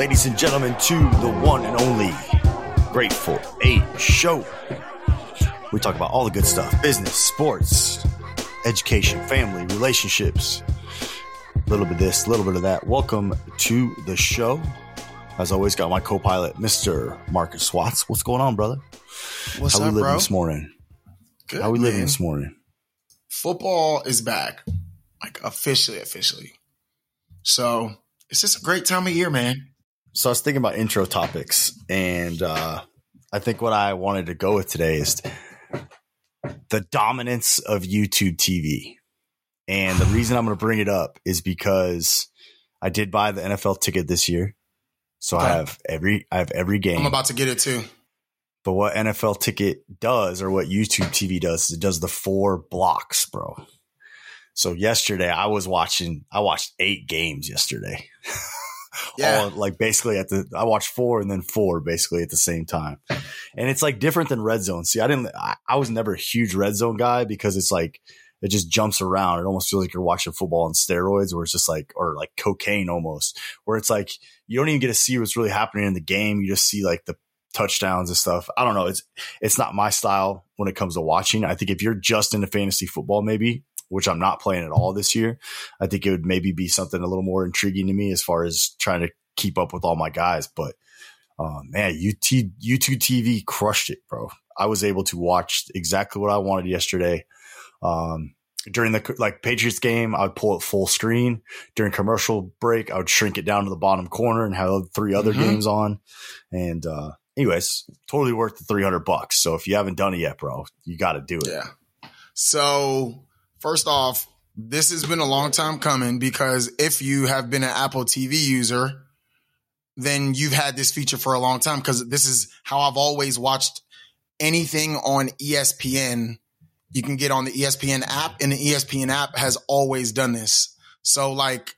Ladies and gentlemen, to the one and only Grateful Eight Show. We talk about all the good stuff business, sports, education, family, relationships. A little bit of this, a little bit of that. Welcome to the show. As always, got my co pilot, Mr. Marcus Watts. What's going on, brother? What's How up, we living bro? this morning? Good, How we living this morning? Football is back, like officially, officially. So it's just a great time of year, man. So I was thinking about intro topics, and uh, I think what I wanted to go with today is the dominance of YouTube TV. And the reason I'm going to bring it up is because I did buy the NFL ticket this year, so I have every I have every game. I'm about to get it too. but what NFL ticket does, or what YouTube TV does, is it does the four blocks, bro. So yesterday I was watching. I watched eight games yesterday. Yeah. all like basically at the I watched four and then four basically at the same time. And it's like different than red zone. See, I didn't I, I was never a huge red zone guy because it's like it just jumps around. It almost feels like you're watching football on steroids where it's just like or like cocaine almost, where it's like you don't even get to see what's really happening in the game. You just see like the touchdowns and stuff. I don't know. It's it's not my style when it comes to watching. I think if you're just into fantasy football, maybe, which I'm not playing at all this year, I think it would maybe be something a little more intriguing to me as far as trying to keep up with all my guys. But uh, man, UT YouTube TV crushed it, bro. I was able to watch exactly what I wanted yesterday. Um, during the like Patriots game, I would pull it full screen. During commercial break, I would shrink it down to the bottom corner and have three other Mhm. games on. And uh, anyways, totally worth the three hundred bucks. So if you haven't done it yet, bro, you got to do it. Yeah. So first off, this has been a long time coming because if you have been an Apple TV user, then you've had this feature for a long time because this is how I've always watched anything on ESPN. You can get on the ESPN app, and the ESPN app has always done this. So, like,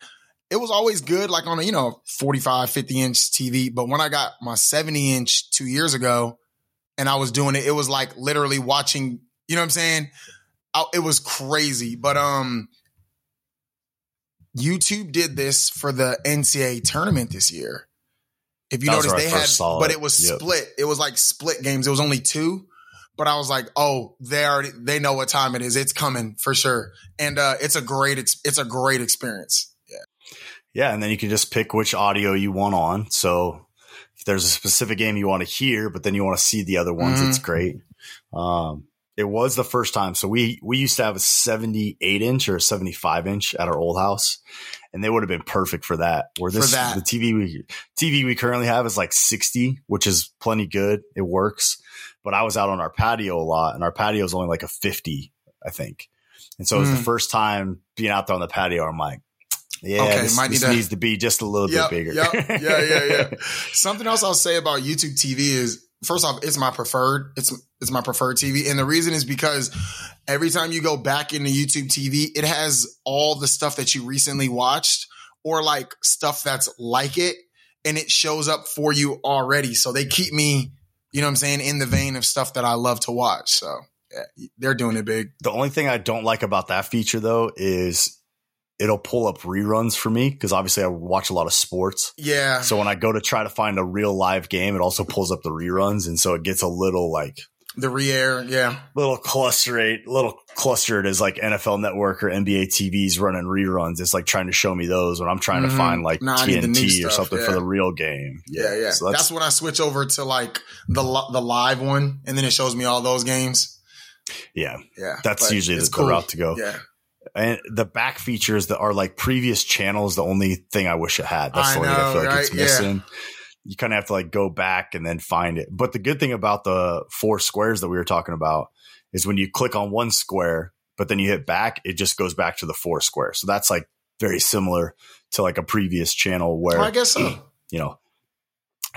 it was always good, like on a, you know, 45, 50 inch TV. But when I got my 70 inch two years ago and I was doing it, it was like literally watching, you know what I'm saying? I, it was crazy. But, um, YouTube did this for the NCAA tournament this year. If you That notice, they had, but it. was Yep. split. It was like split games. It was only two, but I was like, oh, they already they know what time it is. It's coming for sure, and uh, it's a great it's it's a great experience. Yeah, Yeah, and then you can just pick which audio you want on. So if there's a specific game you want to hear, but then you want to see the other ones, Mhm. it's great. Um, it was the first time. So we we used to have a 78 inch or a 75 inch at our old house, and they would have been perfect for that. Where this that. the TV we TV we currently have is like 60, which is plenty good. It works. But I was out on our patio a lot, and our patio is only like a 50, I think. And so it was the Mm. first time being out there on the patio. I'm like, yeah, Okay, this, might this need to- needs to be just a little Yep, bit bigger. yep, yeah, yeah, yeah. Something else I'll say about YouTube TV is first off, it's my preferred. It's it's my preferred TV, and the reason is because every time you go back into YouTube TV, it has all the stuff that you recently watched or like stuff that's like it, and it shows up for you already. So they keep me, you know, what I'm saying, in the vein of stuff that I love to watch. So they're doing it big. The only thing I don't like about that feature though is it'll pull up reruns for me because obviously I watch a lot of sports. Yeah, So when I go to try to find a real live game, it also pulls up the reruns, and so it gets a little like the re-air. Yeah, little clusterate, little clustered as like NFL Network or NBA TVs running reruns. It's like trying to show me those when I'm trying Mhm. to find like Nah, I need TNT or something for the real game. Yeah, yeah. So that's, that's, when I switch over to like the the live one, and then it shows me all those games. yeah, Yeah, that's usually the, it's the route to go. Yeah, And the back features that are like previous channels, the only thing I wish it had. That's I the only thing I feel like it's right? Yeah. missing. You kind of have to like go back and then find it. But the good thing about the four squares that we were talking about is when you click on one square, but then you hit back, it just goes back to the four square. So that's like very similar to like a previous channel where I guess so. you know,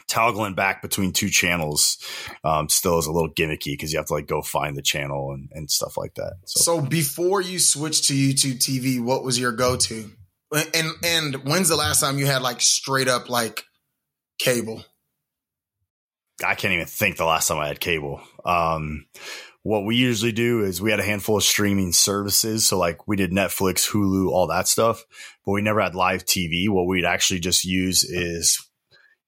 toggling back between two channels um, still is a little gimmicky because you have to like go find the channel and, and stuff like that. So, So before you switched to YouTube TV, what was your go to? And and when's the last time you had like straight up like cable? I can't even think the last time I had cable. Um, what we usually do is we had a handful of streaming services. So like we did Netflix, Hulu, all that stuff, but we never had live TV. What we'd actually just use is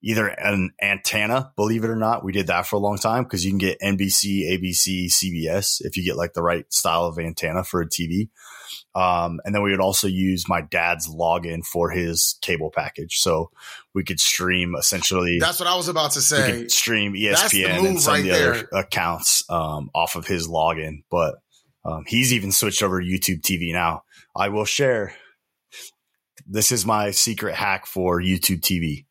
either an antenna, believe it or not. We did that for a long time because you can get NBC, ABC, CBS if you get like the right style of antenna for a TV. Um, and then we would also use my dad's login for his cable package. So we could stream essentially. That's what I was about to say. stream ESPN and some right of the there. other accounts um, off of his login. But um, he's even switched over to YouTube TV now. I will share. This is my secret hack for YouTube TV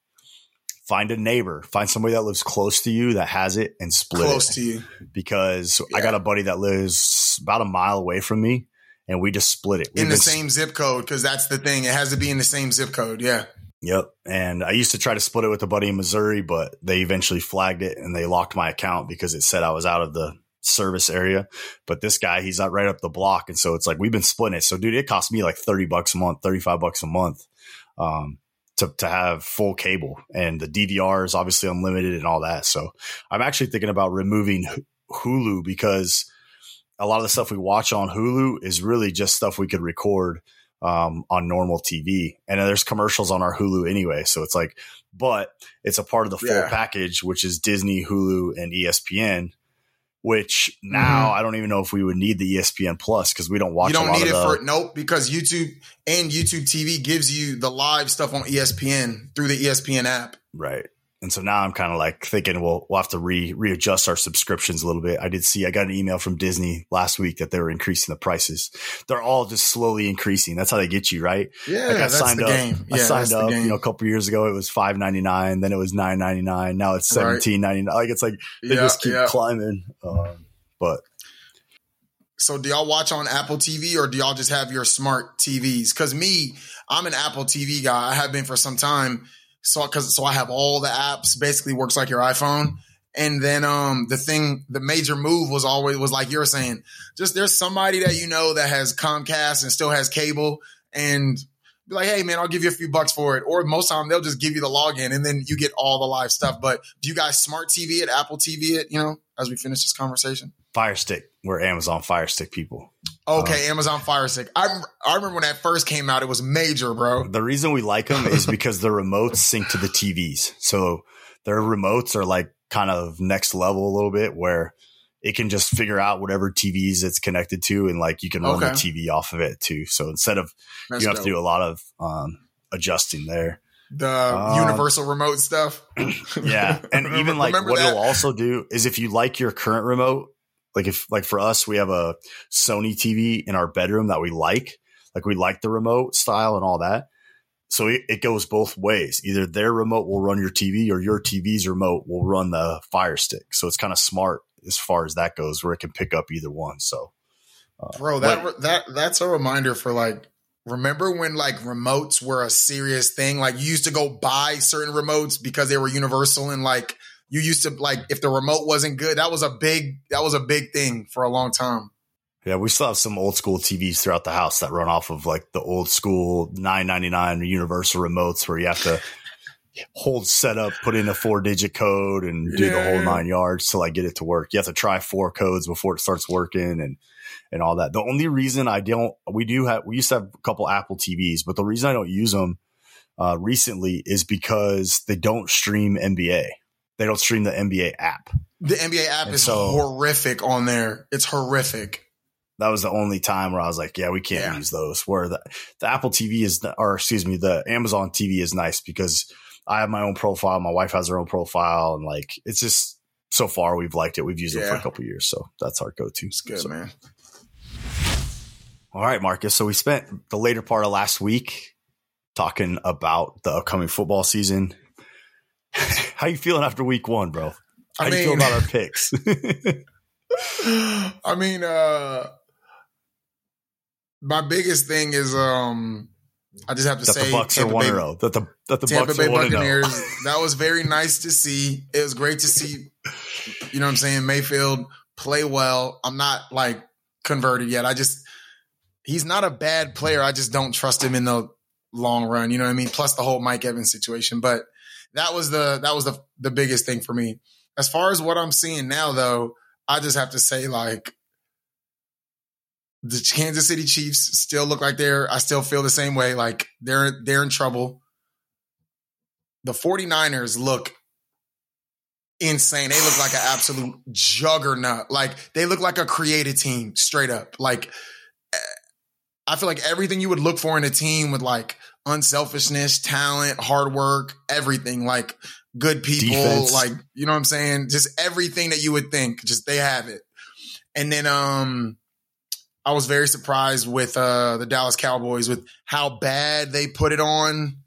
find a neighbor, find somebody that lives close to you that has it and split it. close it. to you. Because yeah. I got a buddy that lives about a mile away from me and we just split it. We've in the same zip code because that's the thing. It has to be in the same zip code. Yeah. Yep. And I used to try to split it with a buddy in Missouri, but they eventually flagged it and they locked my account because it said I was out of the service area. But this guy, he's not right up the block. And so it's like we've been splitting it. So dude, it cost me like 30 bucks a month, 35 bucks a month. Um, to, to have full cable and the DVR is obviously unlimited and all that. So I'm actually thinking about removing Hulu because a lot of the stuff we watch on Hulu is really just stuff we could record um, on normal TV. And there's commercials on our Hulu anyway. So it's like, but it's a part of the full yeah. package, which is Disney, Hulu, and ESPN which now mm-hmm. I don't even know if we would need the ESPN Plus because we don't watch. You don't need it the, for nope because YouTube and YouTube TV gives you the live stuff on ESPN through the ESPN app. Right. And so now I'm kind of like thinking, well, we'll have to re readjust our subscriptions a little bit. I did see, I got an email from Disney last week that they were increasing the prices. They're all just slowly increasing. That's how they get you, right? Yeah, like I signed up. Game. I signed up. You know, a couple years ago it was five ninety nine, then it was nine ninety nine. Now it's seventeen ninety nine. Like it's like they yeah, just keep yeah. climbing. Um, but so do y'all watch on Apple TV or do y'all just have your smart TVs? Because me, I'm an Apple TV guy. I have been for some time so because so I have all the apps. Basically, works like your iPhone. And then um the thing, the major move was always was like you're saying, just there's somebody that you know that has Comcast and still has cable, and be like, hey man, I'll give you a few bucks for it. Or most time they'll just give you the login and then you get all the live stuff. But do you guys smart TV it, Apple TV it, you know, as we finish this conversation? Fire Stick. We're Amazon Fire Stick people. Okay, um, Amazon Fire Stick. I I remember when that first came out, it was major, bro. The reason we like them is because the remotes sync to the TVs. So their remotes are like kind of next level a little bit where it can just figure out whatever TVs it's connected to and like you can run okay. the TV off of it too. So instead of That's you have dope. to do a lot of um, adjusting there. The um, universal remote stuff. yeah. And even like what that? it'll also do is if you like your current remote, like if like for us, we have a Sony TV in our bedroom that we like. Like we like the remote style and all that. So it, it goes both ways. Either their remote will run your TV or your TV's remote will run the Fire Stick. So it's kind of smart as far as that goes, where it can pick up either one. So, uh, bro, that but, that that's a reminder for like remember when like remotes were a serious thing like you used to go buy certain remotes because they were universal and like you used to like if the remote wasn't good, that was a big that was a big thing for a long time. Yeah, we still have some old school TVs throughout the house that run off of like the old school 999 universal remotes where you have to hold setup, put in a four digit code and do yeah. the whole nine yards to like get it to work. You have to try four codes before it starts working and and all that. The only reason I don't we do have we used to have a couple Apple TVs, but the reason I don't use them uh, recently is because they don't stream NBA they don't stream the NBA app. The NBA app and is so, horrific on there. It's horrific. That was the only time where I was like, yeah, we can't yeah. use those. Where the, the Apple TV is, or excuse me, the Amazon TV is nice because I have my own profile. My wife has her own profile. And like, it's just so far we've liked it. We've used yeah. it for a couple years. So that's our go to. It's good, so. man. All right, Marcus. So we spent the later part of last week talking about the upcoming football season how you feeling after week one, bro? How I mean, you feel about our picks? I mean, uh my biggest thing is um I just have to that say the Bucks Tampa are one Bay, zero. That the that the Tampa Bucks Bay Buccaneers. that was very nice to see. It was great to see. You know what I'm saying? Mayfield play well. I'm not like converted yet. I just he's not a bad player. I just don't trust him in the long run. You know what I mean? Plus the whole Mike Evans situation. But that was the that was the the biggest thing for me. As far as what I'm seeing now, though, I just have to say like the Kansas City Chiefs still look like they're. I still feel the same way. Like they're they're in trouble. the 49ers look insane. They look like an absolute juggernaut. Like they look like a created team straight up. Like eh, I feel like everything you would look for in a team with like unselfishness, talent, hard work, everything, like good people, Defense. like, you know what I'm saying? Just everything that you would think, just they have it. And then um I was very surprised with uh the Dallas Cowboys with how bad they put it on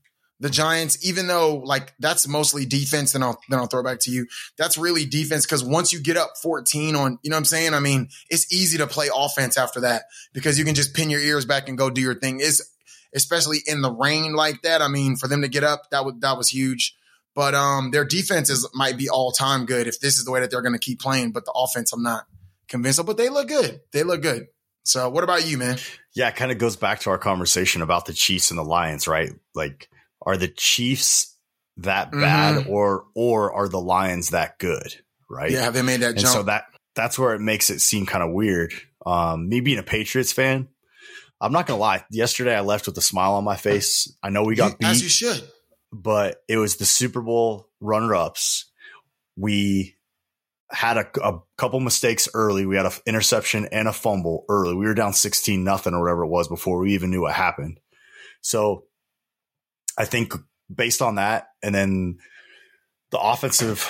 the Giants, even though like that's mostly defense, then I'll then I'll throw it back to you. That's really defense because once you get up 14 on, you know what I'm saying? I mean, it's easy to play offense after that because you can just pin your ears back and go do your thing. It's especially in the rain like that. I mean, for them to get up, that was that was huge. But um their defenses might be all time good if this is the way that they're gonna keep playing. But the offense, I'm not convinced of, but they look good. They look good. So what about you, man? Yeah, it kind of goes back to our conversation about the Chiefs and the Lions, right? Like are the Chiefs that bad mm-hmm. or or are the Lions that good? Right. Yeah, have they made that and jump? So that that's where it makes it seem kind of weird. Um, me being a Patriots fan, I'm not gonna lie. Yesterday I left with a smile on my face. I know we got beat, as you should, but it was the Super Bowl runner ups. We had a, a, couple mistakes early. We had an interception and a fumble early. We were down 16 nothing or whatever it was before we even knew what happened. So I think based on that, and then the offensive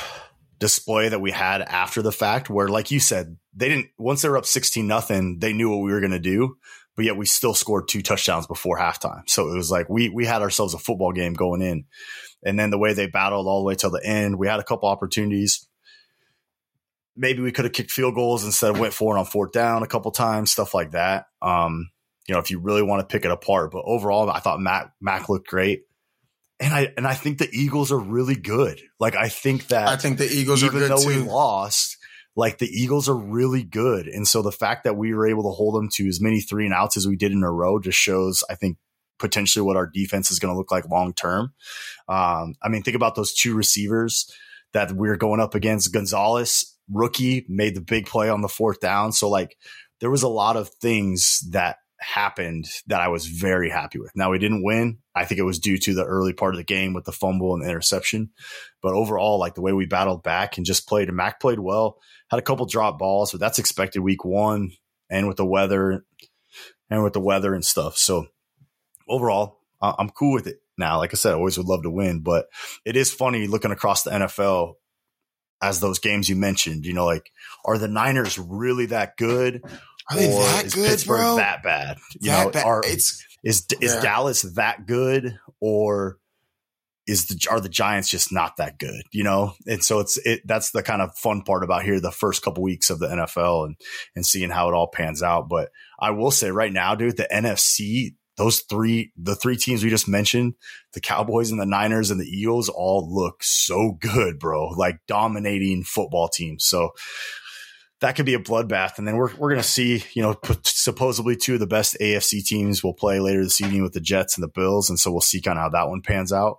display that we had after the fact, where like you said, they didn't once they were up sixteen nothing, they knew what we were going to do, but yet we still scored two touchdowns before halftime. So it was like we we had ourselves a football game going in, and then the way they battled all the way till the end, we had a couple opportunities. Maybe we could have kicked field goals instead of went for it on fourth down a couple times, stuff like that. Um, you know, if you really want to pick it apart, but overall, I thought Mac Mac looked great and I and I think the Eagles are really good. Like I think that I think the Eagles even though too. we lost, like the Eagles are really good. And so the fact that we were able to hold them to as many three and outs as we did in a row just shows, I think, potentially what our defense is going to look like long term. Um, I mean, think about those two receivers that we are going up against. Gonzalez, rookie, made the big play on the fourth down. So like there was a lot of things that happened that I was very happy with. Now we didn't win. I think it was due to the early part of the game with the fumble and the interception. But overall, like the way we battled back and just played, and Mac played well, had a couple drop balls, but that's expected week one and with the weather and with the weather and stuff. So overall, I'm cool with it now. Like I said, I always would love to win, but it is funny looking across the NFL as those games you mentioned, you know, like are the Niners really that good? Are they that good, Pittsburgh bro? That bad? You that know, bad. are it's is is yeah. Dallas that good or is the are the Giants just not that good? You know, and so it's it that's the kind of fun part about here the first couple weeks of the NFL and and seeing how it all pans out. But I will say right now, dude, the NFC those three, the three teams we just mentioned, the Cowboys and the Niners and the Eagles all look so good, bro. Like dominating football teams. So that could be a bloodbath. And then we're, we're going to see, you know, supposedly two of the best AFC teams will play later this evening with the Jets and the Bills. And so we'll see kind of how that one pans out.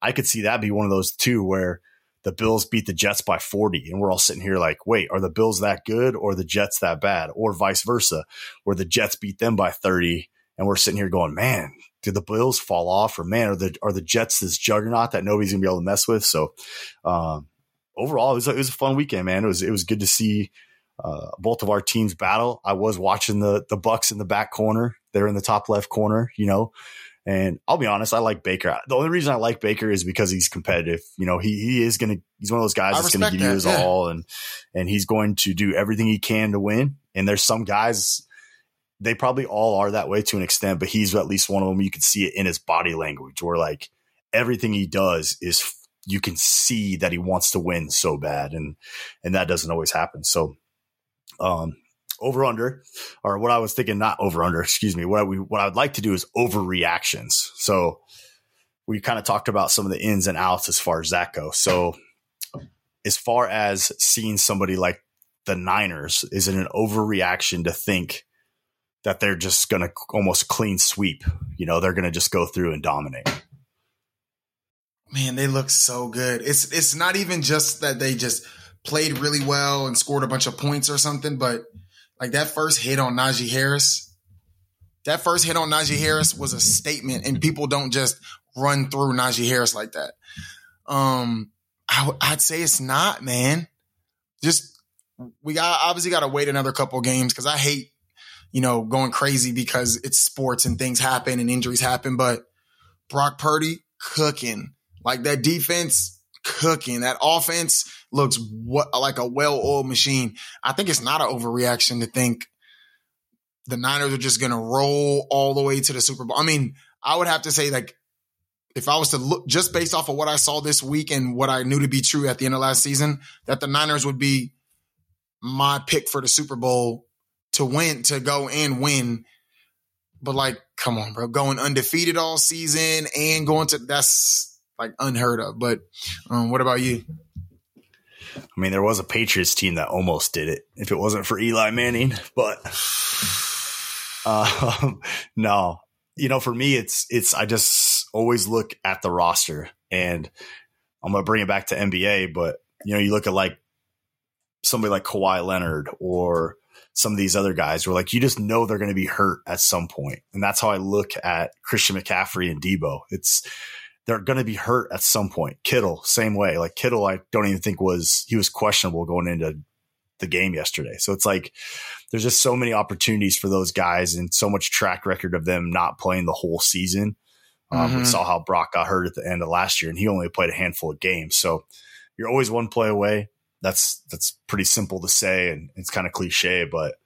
I could see that be one of those two where the Bills beat the Jets by 40. And we're all sitting here like, wait, are the Bills that good or the Jets that bad? Or vice versa, where the Jets beat them by 30. And we're sitting here going, man, did the Bills fall off? Or man, are the, are the Jets this juggernaut that nobody's going to be able to mess with? So, um, overall, it was, a, it was a fun weekend, man. It was, it was good to see uh, both of our teams battle. I was watching the the Bucks in the back corner. They're in the top left corner, you know. And I'll be honest, I like Baker. The only reason I like Baker is because he's competitive. You know, he he is gonna he's one of those guys I that's gonna give that, you his yeah. all and and he's going to do everything he can to win. And there's some guys they probably all are that way to an extent, but he's at least one of them. You can see it in his body language where like everything he does is you can see that he wants to win so bad and and that doesn't always happen. So um, over under, or what I was thinking, not over under, excuse me. What I, we, what I would like to do is overreactions. So we kind of talked about some of the ins and outs as far as that goes. So as far as seeing somebody like the Niners, is it an overreaction to think that they're just going to almost clean sweep? You know, they're going to just go through and dominate. Man, they look so good. It's it's not even just that they just played really well and scored a bunch of points or something, but like that first hit on Najee Harris, that first hit on Najee Harris was a statement, and people don't just run through Najee Harris like that. Um, I, would say it's not, man. Just we got obviously got to wait another couple games because I hate you know going crazy because it's sports and things happen and injuries happen. But Brock Purdy cooking like that defense cooking that offense looks what like a well-oiled machine. I think it's not an overreaction to think the Niners are just going to roll all the way to the Super Bowl. I mean, I would have to say like if I was to look just based off of what I saw this week and what I knew to be true at the end of last season, that the Niners would be my pick for the Super Bowl to win, to go and win. But like, come on, bro, going undefeated all season and going to that's like unheard of. But um, what about you? I mean, there was a Patriots team that almost did it if it wasn't for Eli Manning, but uh, no, you know, for me, it's it's I just always look at the roster, and I'm gonna bring it back to NBA, but you know, you look at like somebody like Kawhi Leonard or some of these other guys where like you just know they're going to be hurt at some point. And that's how I look at Christian McCaffrey and Deebo. It's they're going to be hurt at some point. Kittle, same way. Like Kittle, I don't even think was he was questionable going into the game yesterday. So it's like there's just so many opportunities for those guys and so much track record of them not playing the whole season. Um, mm-hmm. We saw how Brock got hurt at the end of last year, and he only played a handful of games. So you're always one play away. That's that's pretty simple to say, and it's kind of cliche, but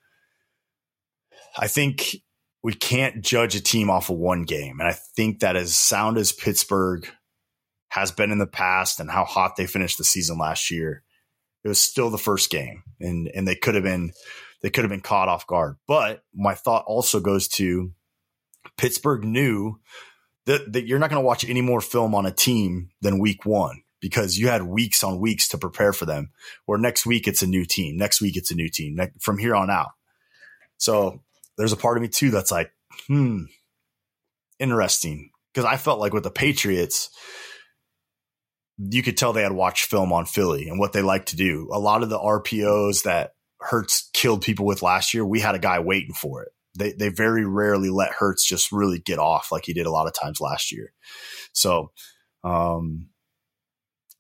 I think we can't judge a team off of one game. And I think that as sound as Pittsburgh has been in the past and how hot they finished the season last year, it was still the first game, and and they could have been they could have been caught off guard. But my thought also goes to Pittsburgh knew that, that you're not going to watch any more film on a team than week one because you had weeks on weeks to prepare for them. Or next week it's a new team. Next week it's a new team. From here on out. So there's a part of me too that's like, hmm, interesting. Because I felt like with the Patriots, you could tell they had watched film on Philly and what they like to do. A lot of the RPOs that Hurts killed people with last year, we had a guy waiting for it. They they very rarely let Hurts just really get off like he did a lot of times last year. So um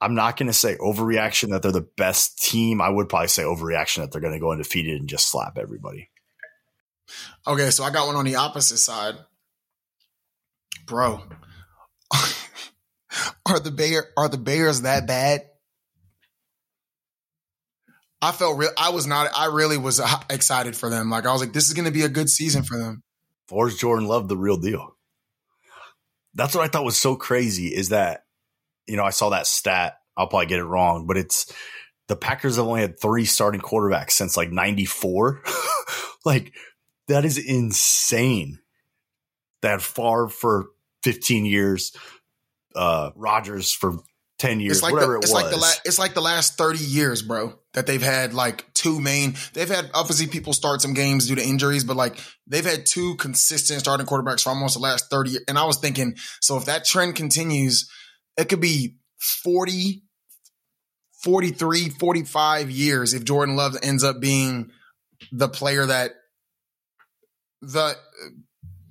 I'm not going to say overreaction that they're the best team. I would probably say overreaction that they're going to go undefeated and just slap everybody. Okay, so I got one on the opposite side. Bro, are the Bear are the Bears that bad? I felt real. I was not. I really was uh, excited for them. Like I was like, this is going to be a good season for them. Or is Jordan Love the real deal? That's what I thought was so crazy. Is that you know I saw that stat. I'll probably get it wrong, but it's the Packers have only had three starting quarterbacks since like '94. like that is insane. That Favre for 15 years, uh, Rodgers for 10 years, it's like whatever the, it it's was. Like the la- it's like the last 30 years, bro, that they've had like two main. They've had obviously people start some games due to injuries, but like they've had two consistent starting quarterbacks for almost the last 30 years. And I was thinking, so if that trend continues, it could be 40, 43, 45 years if Jordan Love ends up being the player that the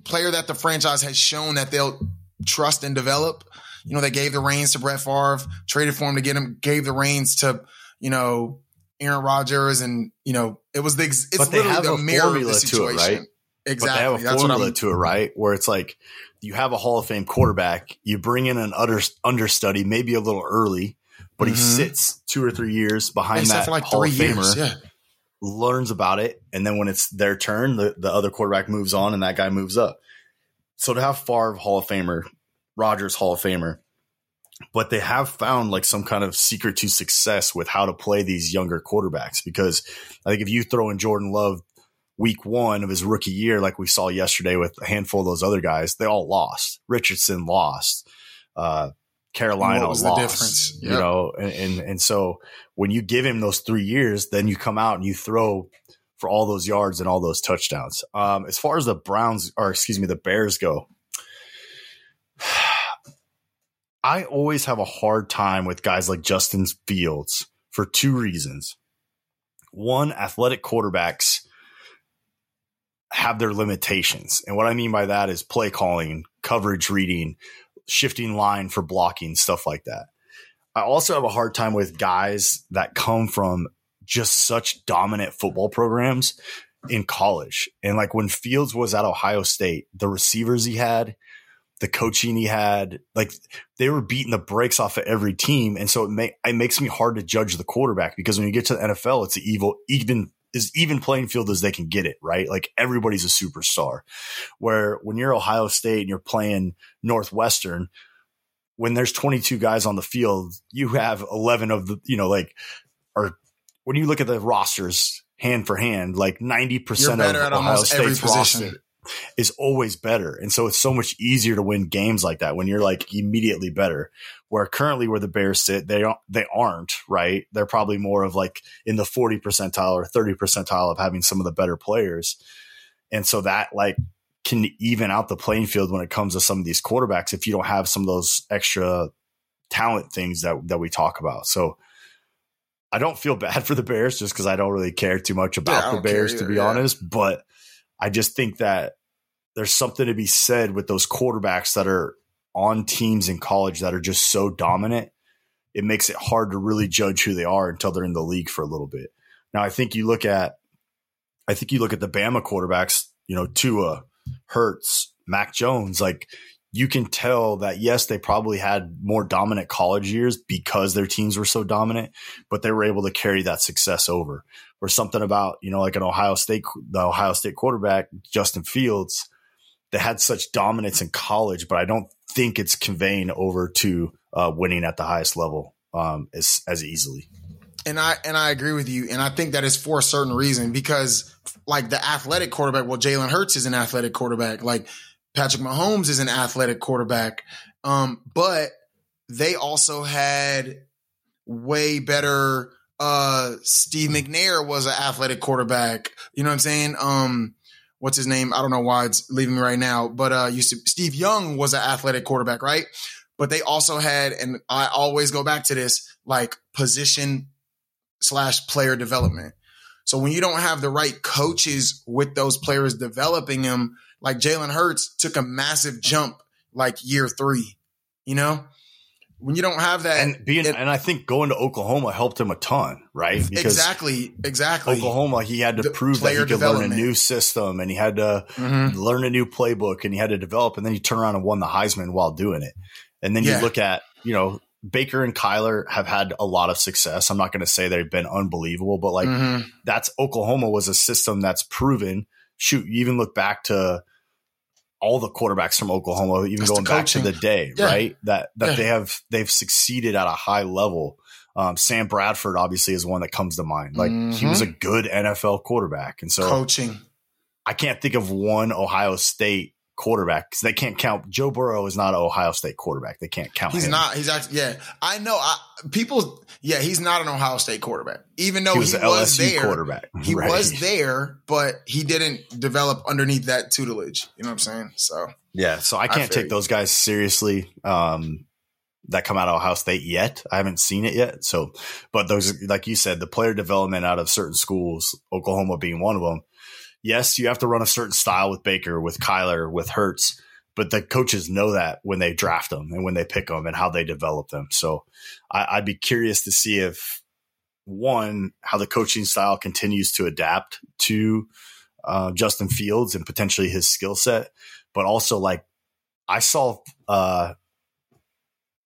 player that the franchise has shown that they'll trust and develop. You know, they gave the reins to Brett Favre, traded for him to get him, gave the reins to, you know, Aaron Rodgers, and you know, it was the it's but they literally have the a mirror formula of the to it, situation. right? Exactly. But they have a That's formula to it, right? Where it's like you have a Hall of Fame quarterback, you bring in an under, understudy, maybe a little early, but mm-hmm. he sits two or three years behind that like Hall of Famer. Years, yeah learns about it, and then when it's their turn, the, the other quarterback moves on and that guy moves up. So to have Favre Hall of Famer, Rodgers Hall of Famer, but they have found like some kind of secret to success with how to play these younger quarterbacks. Because I think if you throw in Jordan Love week one of his rookie year, like we saw yesterday with a handful of those other guys, they all lost. Richardson lost. Uh, Carolina was lost, the difference? Yep. You know, and, and and so when you give him those three years, then you come out and you throw for all those yards and all those touchdowns. Um, as far as the Browns or excuse me, the Bears go, I always have a hard time with guys like Justin Fields for two reasons. One, athletic quarterbacks have their limitations. And what I mean by that is play calling, coverage reading, shifting line for blocking, stuff like that. I also have a hard time with guys that come from just such dominant football programs in college. And like when Fields was at Ohio State, the receivers he had, the coaching he had, like they were beating the brakes off of every team. And so it, may, it makes me hard to judge the quarterback because when you get to the NFL, it's an evil, even as even playing field as they can get it, right? Like everybody's a superstar. Where when you're Ohio State and you're playing Northwestern, when there's 22 guys on the field, you have 11 of the, you know, like, or when you look at the rosters hand for hand, like 90% of Ohio State's roster is always better. And so it's so much easier to win games like that when you're like immediately better. Where currently where the Bears sit, they don't, they aren't, right? They're probably more of like in the 40 percentile or 30 percentile of having some of the better players. And so that like can even out the playing field when it comes to some of these quarterbacks if you don't have some of those extra talent things that that we talk about. So I don't feel bad for the Bears just because I don't really care too much about yeah, the Bears, to be yeah. honest. But I just think that there's something to be said with those quarterbacks that are on teams in college that are just so dominant. It makes it hard to really judge who they are until they're in the league for a little bit. Now, I think you look at, I think you look at the Bama quarterbacks, you know, Tua, Hurts, Mac Jones, like you can tell that yes, they probably had more dominant college years because their teams were so dominant, but they were able to carry that success over. Or something about, you know, like an Ohio State, the Ohio State quarterback, Justin Fields, that had such dominance in college, but I don't think it's conveying over to uh, winning at the highest level um, as, as easily. And I and I agree with you, and I think that is for a certain reason because like the athletic quarterback, well, Jalen Hurts is an athletic quarterback. Like Patrick Mahomes is an athletic quarterback. Um, but they also had way better uh Steve McNair was an athletic quarterback. You know what I'm saying? Um what's his name? I don't know why it's leaving me right now, but uh Steve Young was an athletic quarterback, right? But they also had, and I always go back to this, like position slash player development. So when you don't have the right coaches with those players developing them, like Jalen Hurts took a massive jump like year three, you know? When you don't have that, and being, it, and I think going to Oklahoma helped him a ton, right? Because exactly, exactly. Oklahoma, he had to the prove that he could learn a new system, and he had to mm-hmm. learn a new playbook, and he had to develop, and then he turned around and won the Heisman while doing it. And then yeah. you look at, you know, Baker and Kyler have had a lot of success. I'm not going to say they've been unbelievable, but like mm-hmm. that's Oklahoma was a system that's proven. Shoot, you even look back to all the quarterbacks from Oklahoma, even that's going back to the day, yeah. right? That that yeah. they have they've succeeded at a high level. Um, Sam Bradford obviously is one that comes to mind. Like mm-hmm. he was a good NFL quarterback, and so coaching. I can't think of one Ohio State quarterback because they can't count. Joe Burrow is not an Ohio State quarterback. They can't count. He's him. not. He's actually yeah. I know. I, people. Yeah, he's not an Ohio State quarterback. Even though he was, he was there, quarterback. He right. was there, but he didn't develop underneath that tutelage. You know what I'm saying? So yeah. So I can't I take those guys seriously. Um, that come out of Ohio State yet. I haven't seen it yet. So, but those, like you said, the player development out of certain schools, Oklahoma being one of them, yes, you have to run a certain style with Baker, with Kyler, with Hurts, but the coaches know that when they draft them and when they pick them and how they develop them. So I, would be curious to see if one, how the coaching style continues to adapt to uh, Justin Fields and potentially his skill set, but also like I saw uh,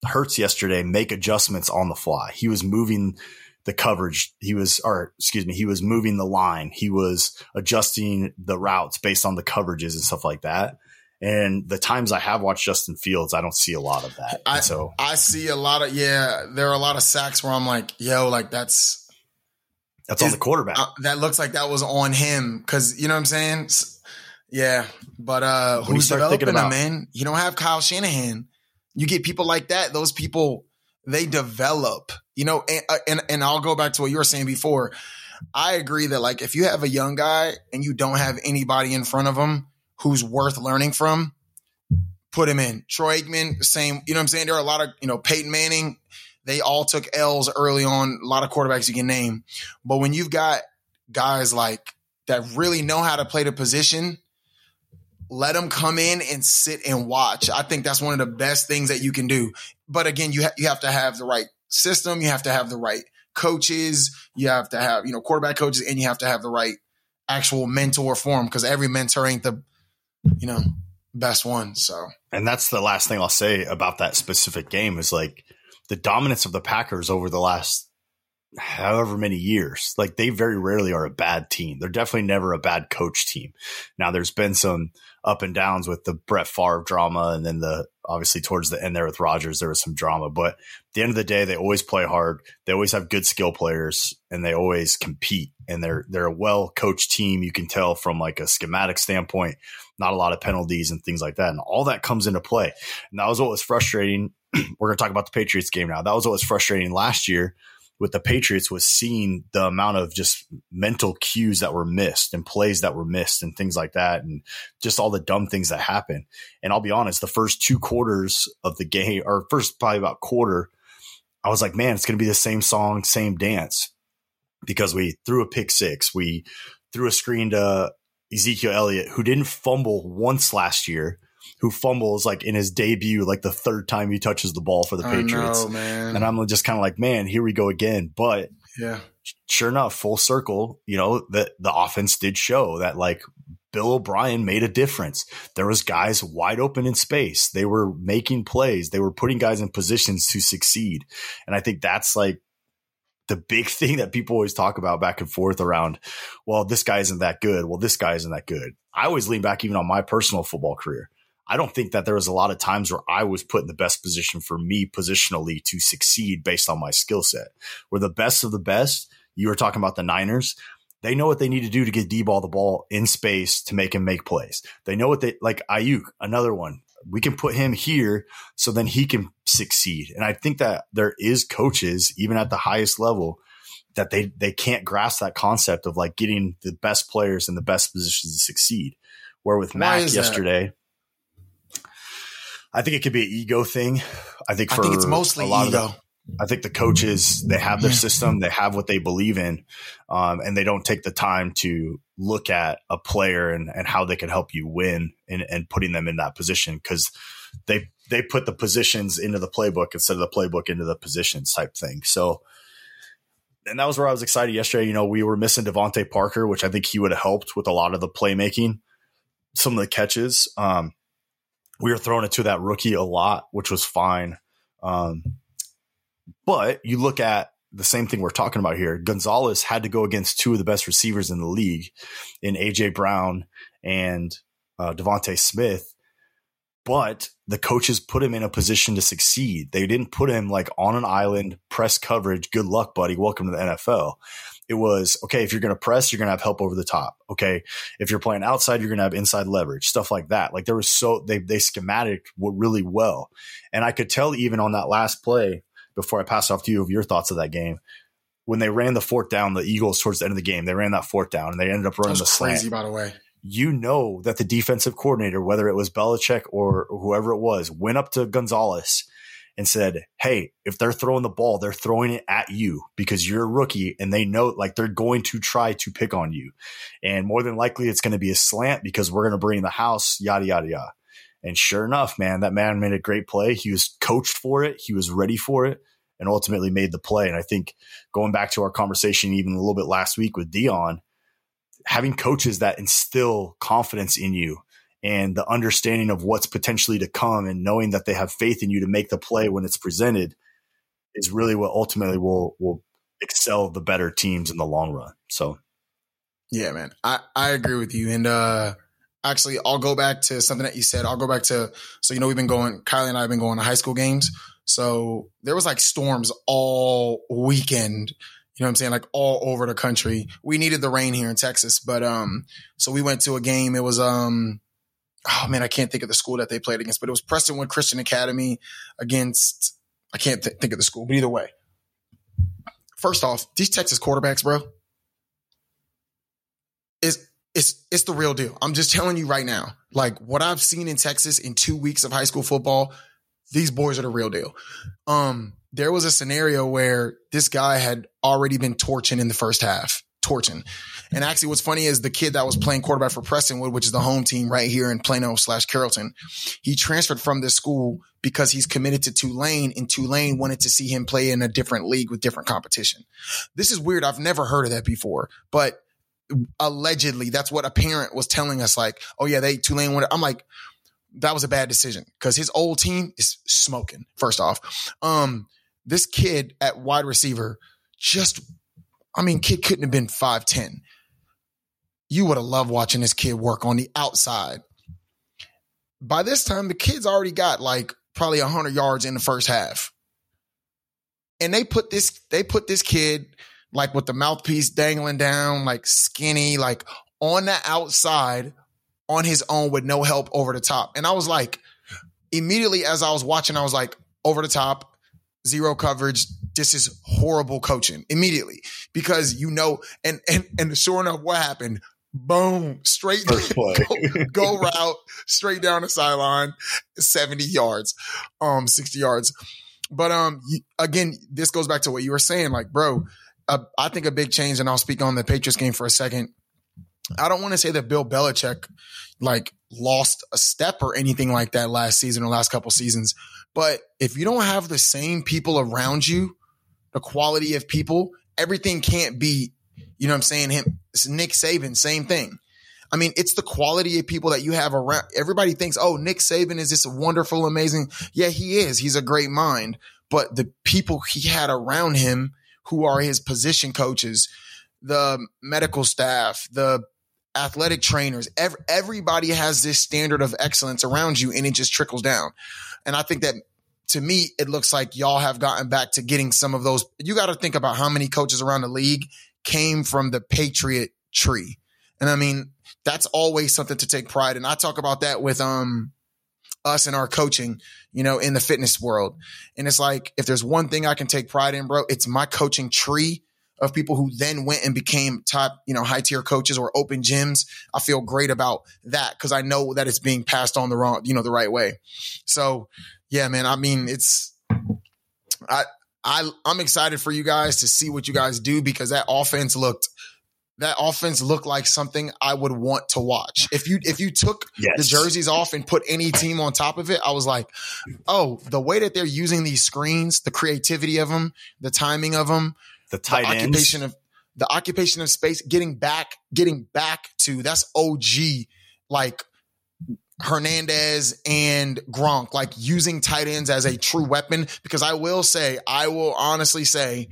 Hurts yesterday make adjustments on the fly. He was moving the coverage. He was, or excuse me, he was moving the line. He was adjusting the routes based on the coverages and stuff like that. And the times I have watched Justin Fields, I don't see a lot of that. I, so I see a lot of yeah. There are a lot of sacks where I'm like, yo, like that's that's is, on the quarterback. Uh, that looks like that was on him because you know what I'm saying. Yeah, but uh, when who's developing about, him, man? You don't have Kyle Shanahan. You get people like that. Those people they develop, you know, and, uh, and, and I'll go back to what you were saying before. I agree that like if you have a young guy and you don't have anybody in front of him who's worth learning from, put him in. Troy Aikman, same, you know what I'm saying? There are a lot of, you know, Peyton Manning, they all took L's early on, a lot of quarterbacks you can name. But when you've got guys like that really know how to play the position, let them come in and sit and watch. I think that's one of the best things that you can do. But again, you ha- you have to have the right system, you have to have the right coaches, you have to have, you know, quarterback coaches, and you have to have the right actual mentor for them because every mentor ain't the, you know, best one. So, and that's the last thing I'll say about that specific game is like the dominance of the Packers over the last however many years. Like they very rarely are a bad team. They're definitely never a bad coach team. Now there's been some up and downs with the Brett Favre drama and then the obviously towards the end there with Rodgers, there was some drama, but at the end of the day they always play hard. They always have good skill players and they always compete and they're they're a well coached team. You can tell from like a schematic standpoint, not a lot of penalties and things like that. And all that comes into play. And that was what was frustrating. We're to talk about the Patriots game now. That was what was frustrating last year with the Patriots was seeing the amount of just mental cues that were missed and plays that were missed and things like that and just all the dumb things that happen. And I'll be honest, the first two quarters of the game or first probably about quarter, I was like, man, it's going to be the same song, same dance because we threw a pick six. We threw a screen to Ezekiel Elliott, who didn't fumble once last year who fumbles like in his debut, like the third time he touches the ball for the Patriots. Know, and I'm just kind of like, man, here we go again. But yeah, sure enough, full circle, you know, that the offense did show that like Bill O'Brien made a difference. There was guys wide open in space. They were making plays. They were putting guys in positions to succeed. And I think that's like the big thing that people always talk about back and forth around, well, this guy isn't that good. Well, this guy isn't that good. I always lean back even on my personal football career. I don't think that there was a lot of times where I was put in the best position for me positionally to succeed based on my skill set. We're the best of the best. You were talking about the Niners. They know what they need to do to get D-ball the ball in space to make him make plays. They know what they like Aiyuk, another one. We can put him here so then he can succeed. And I think that there is coaches, even at the highest level, that they they can't grasp that concept of like getting the best players in the best positions to succeed. Where with Mac yesterday, that? I think it could be an ego thing. I think for I think it's mostly ego. The, I think the coaches they have their system, they have what they believe in, um, and they don't take the time to look at a player and, and how they can help you win and, and putting them in that position because they they put the positions into the playbook instead of the playbook into the positions type thing. So, and that was where I was excited yesterday. You know, we were missing DeVante Parker, which I think he would have helped with a lot of the playmaking, some of the catches. Um, we were throwing it to that rookie a lot, which was fine. Um, but you look at the same thing we're talking about here. Gonzalez had to go against two of the best receivers in the league in AJ Brown and uh, DeVonta Smith. But the coaches put him in a position to succeed. They didn't put him like on an island, press coverage. Good luck, buddy. Welcome to the NFL it was okay if you're going to press you're going to have help over the top okay? If you're playing outside you're going to have inside leverage stuff like that. Like there was so they they schematic really well. And i could tell even on that last play before i pass off to you of your thoughts of that game when they ran the fourth down the eagles towards the end of the game they ran that fourth down and they ended up running the crazy slant. by the way. You know that the defensive coordinator whether it was Belichick or whoever it was went up to Gonzalez and said, Hey, if they're throwing the ball, they're throwing it at you because you're a rookie and they know like they're going to try to pick on you. And more than likely, it's going to be a slant because we're going to bring the house, yada, yada, yada. And sure enough, man, that man made a great play. He was coached for it, he was ready for it, and ultimately made the play. And I think going back to our conversation even a little bit last week with Dion, having coaches that instill confidence in you and the understanding of what's potentially to come and knowing that they have faith in you to make the play when it's presented is really what ultimately will will excel the better teams in the long run. So yeah, man. I, I agree with you. And uh actually I'll go back to something that you said. I'll go back to so you know we've been going Kylie and I have been going to high school games. So there was like storms all weekend. You know what I'm saying? Like all over the country. We needed the rain here in Texas, but um so we went to a game. It was um oh man, I can't think of the school that they played against, but it was Prestonwood Christian Academy against, I can't th- think of the school, but either way. First off, these Texas quarterbacks, bro, is it's it's the real deal. I'm just telling you right now. Like what I've seen in Texas in two weeks of high school football, these boys are the real deal. Um, there was a scenario where this guy had already been torching in the first half torching. And actually, what's funny is the kid that was playing quarterback for Prestonwood, which is the home team right here in Plano slash Carrollton, he transferred from this school because he's committed to Tulane, and Tulane wanted to see him play in a different league with different competition. This is weird. I've never heard of that before, but allegedly, that's what a parent was telling us. Like, oh yeah, they Tulane wanted. I'm like, that was a bad decision because his old team is smoking. First off, um, this kid at wide receiver just I mean, kid couldn't have been 5'10. You would have loved watching this kid work on the outside. By this time, the kid's already got like probably 100 yards in the first half. And they put this, they put this kid like with the mouthpiece dangling down, like skinny, like on the outside on his own with no help over the top. And I was like, immediately as I was watching, I was like, over the top, zero coverage. This is horrible coaching immediately because you know, and and and sure enough, what happened? Boom, straight go, go route, straight down the sideline, 70 yards, um, 60 yards. But um, again, this goes back to what you were saying, like, bro. Uh, I think a big change, and I'll speak on the Patriots game for a second. I don't want to say that Bill Belichick like lost a step or anything like that last season or last couple seasons, but if you don't have the same people around you, the quality of people, everything can't be, you know what I'm saying? Him, Nick Saban, same thing. I mean, it's the quality of people that you have around. Everybody thinks, oh, Nick Saban is this wonderful, amazing. Yeah, he is. He's a great mind. But the people he had around him who are his position coaches, the medical staff, the athletic trainers, every, everybody has this standard of excellence around you and it just trickles down. And I think that to me, it looks like y'all have gotten back to getting some of those. You got to think about how many coaches around the league came from the Patriot tree. And I mean, that's always something to take pride in. I talk about that with, um, us and our coaching, you know, in the fitness world. And it's like, if there's one thing I can take pride in, bro, it's my coaching tree of people who then went and became top, you know, high tier coaches or open gyms. I feel great about that because I know that it's being passed on the wrong, you know, the right way. So yeah, man, I mean, it's, I, I, I'm excited for you guys to see what you guys do because that offense looked, that offense looked like something I would want to watch. If you if you took yes. the jerseys off and put any team on top of it, I was like, oh, the way that they're using these screens, the creativity of them, the timing of them, the tight the occupation of the occupation of space, getting back, getting back to that's OG like Hernandez and Gronk, like using tight ends as a true weapon. Because I will say, I will honestly say,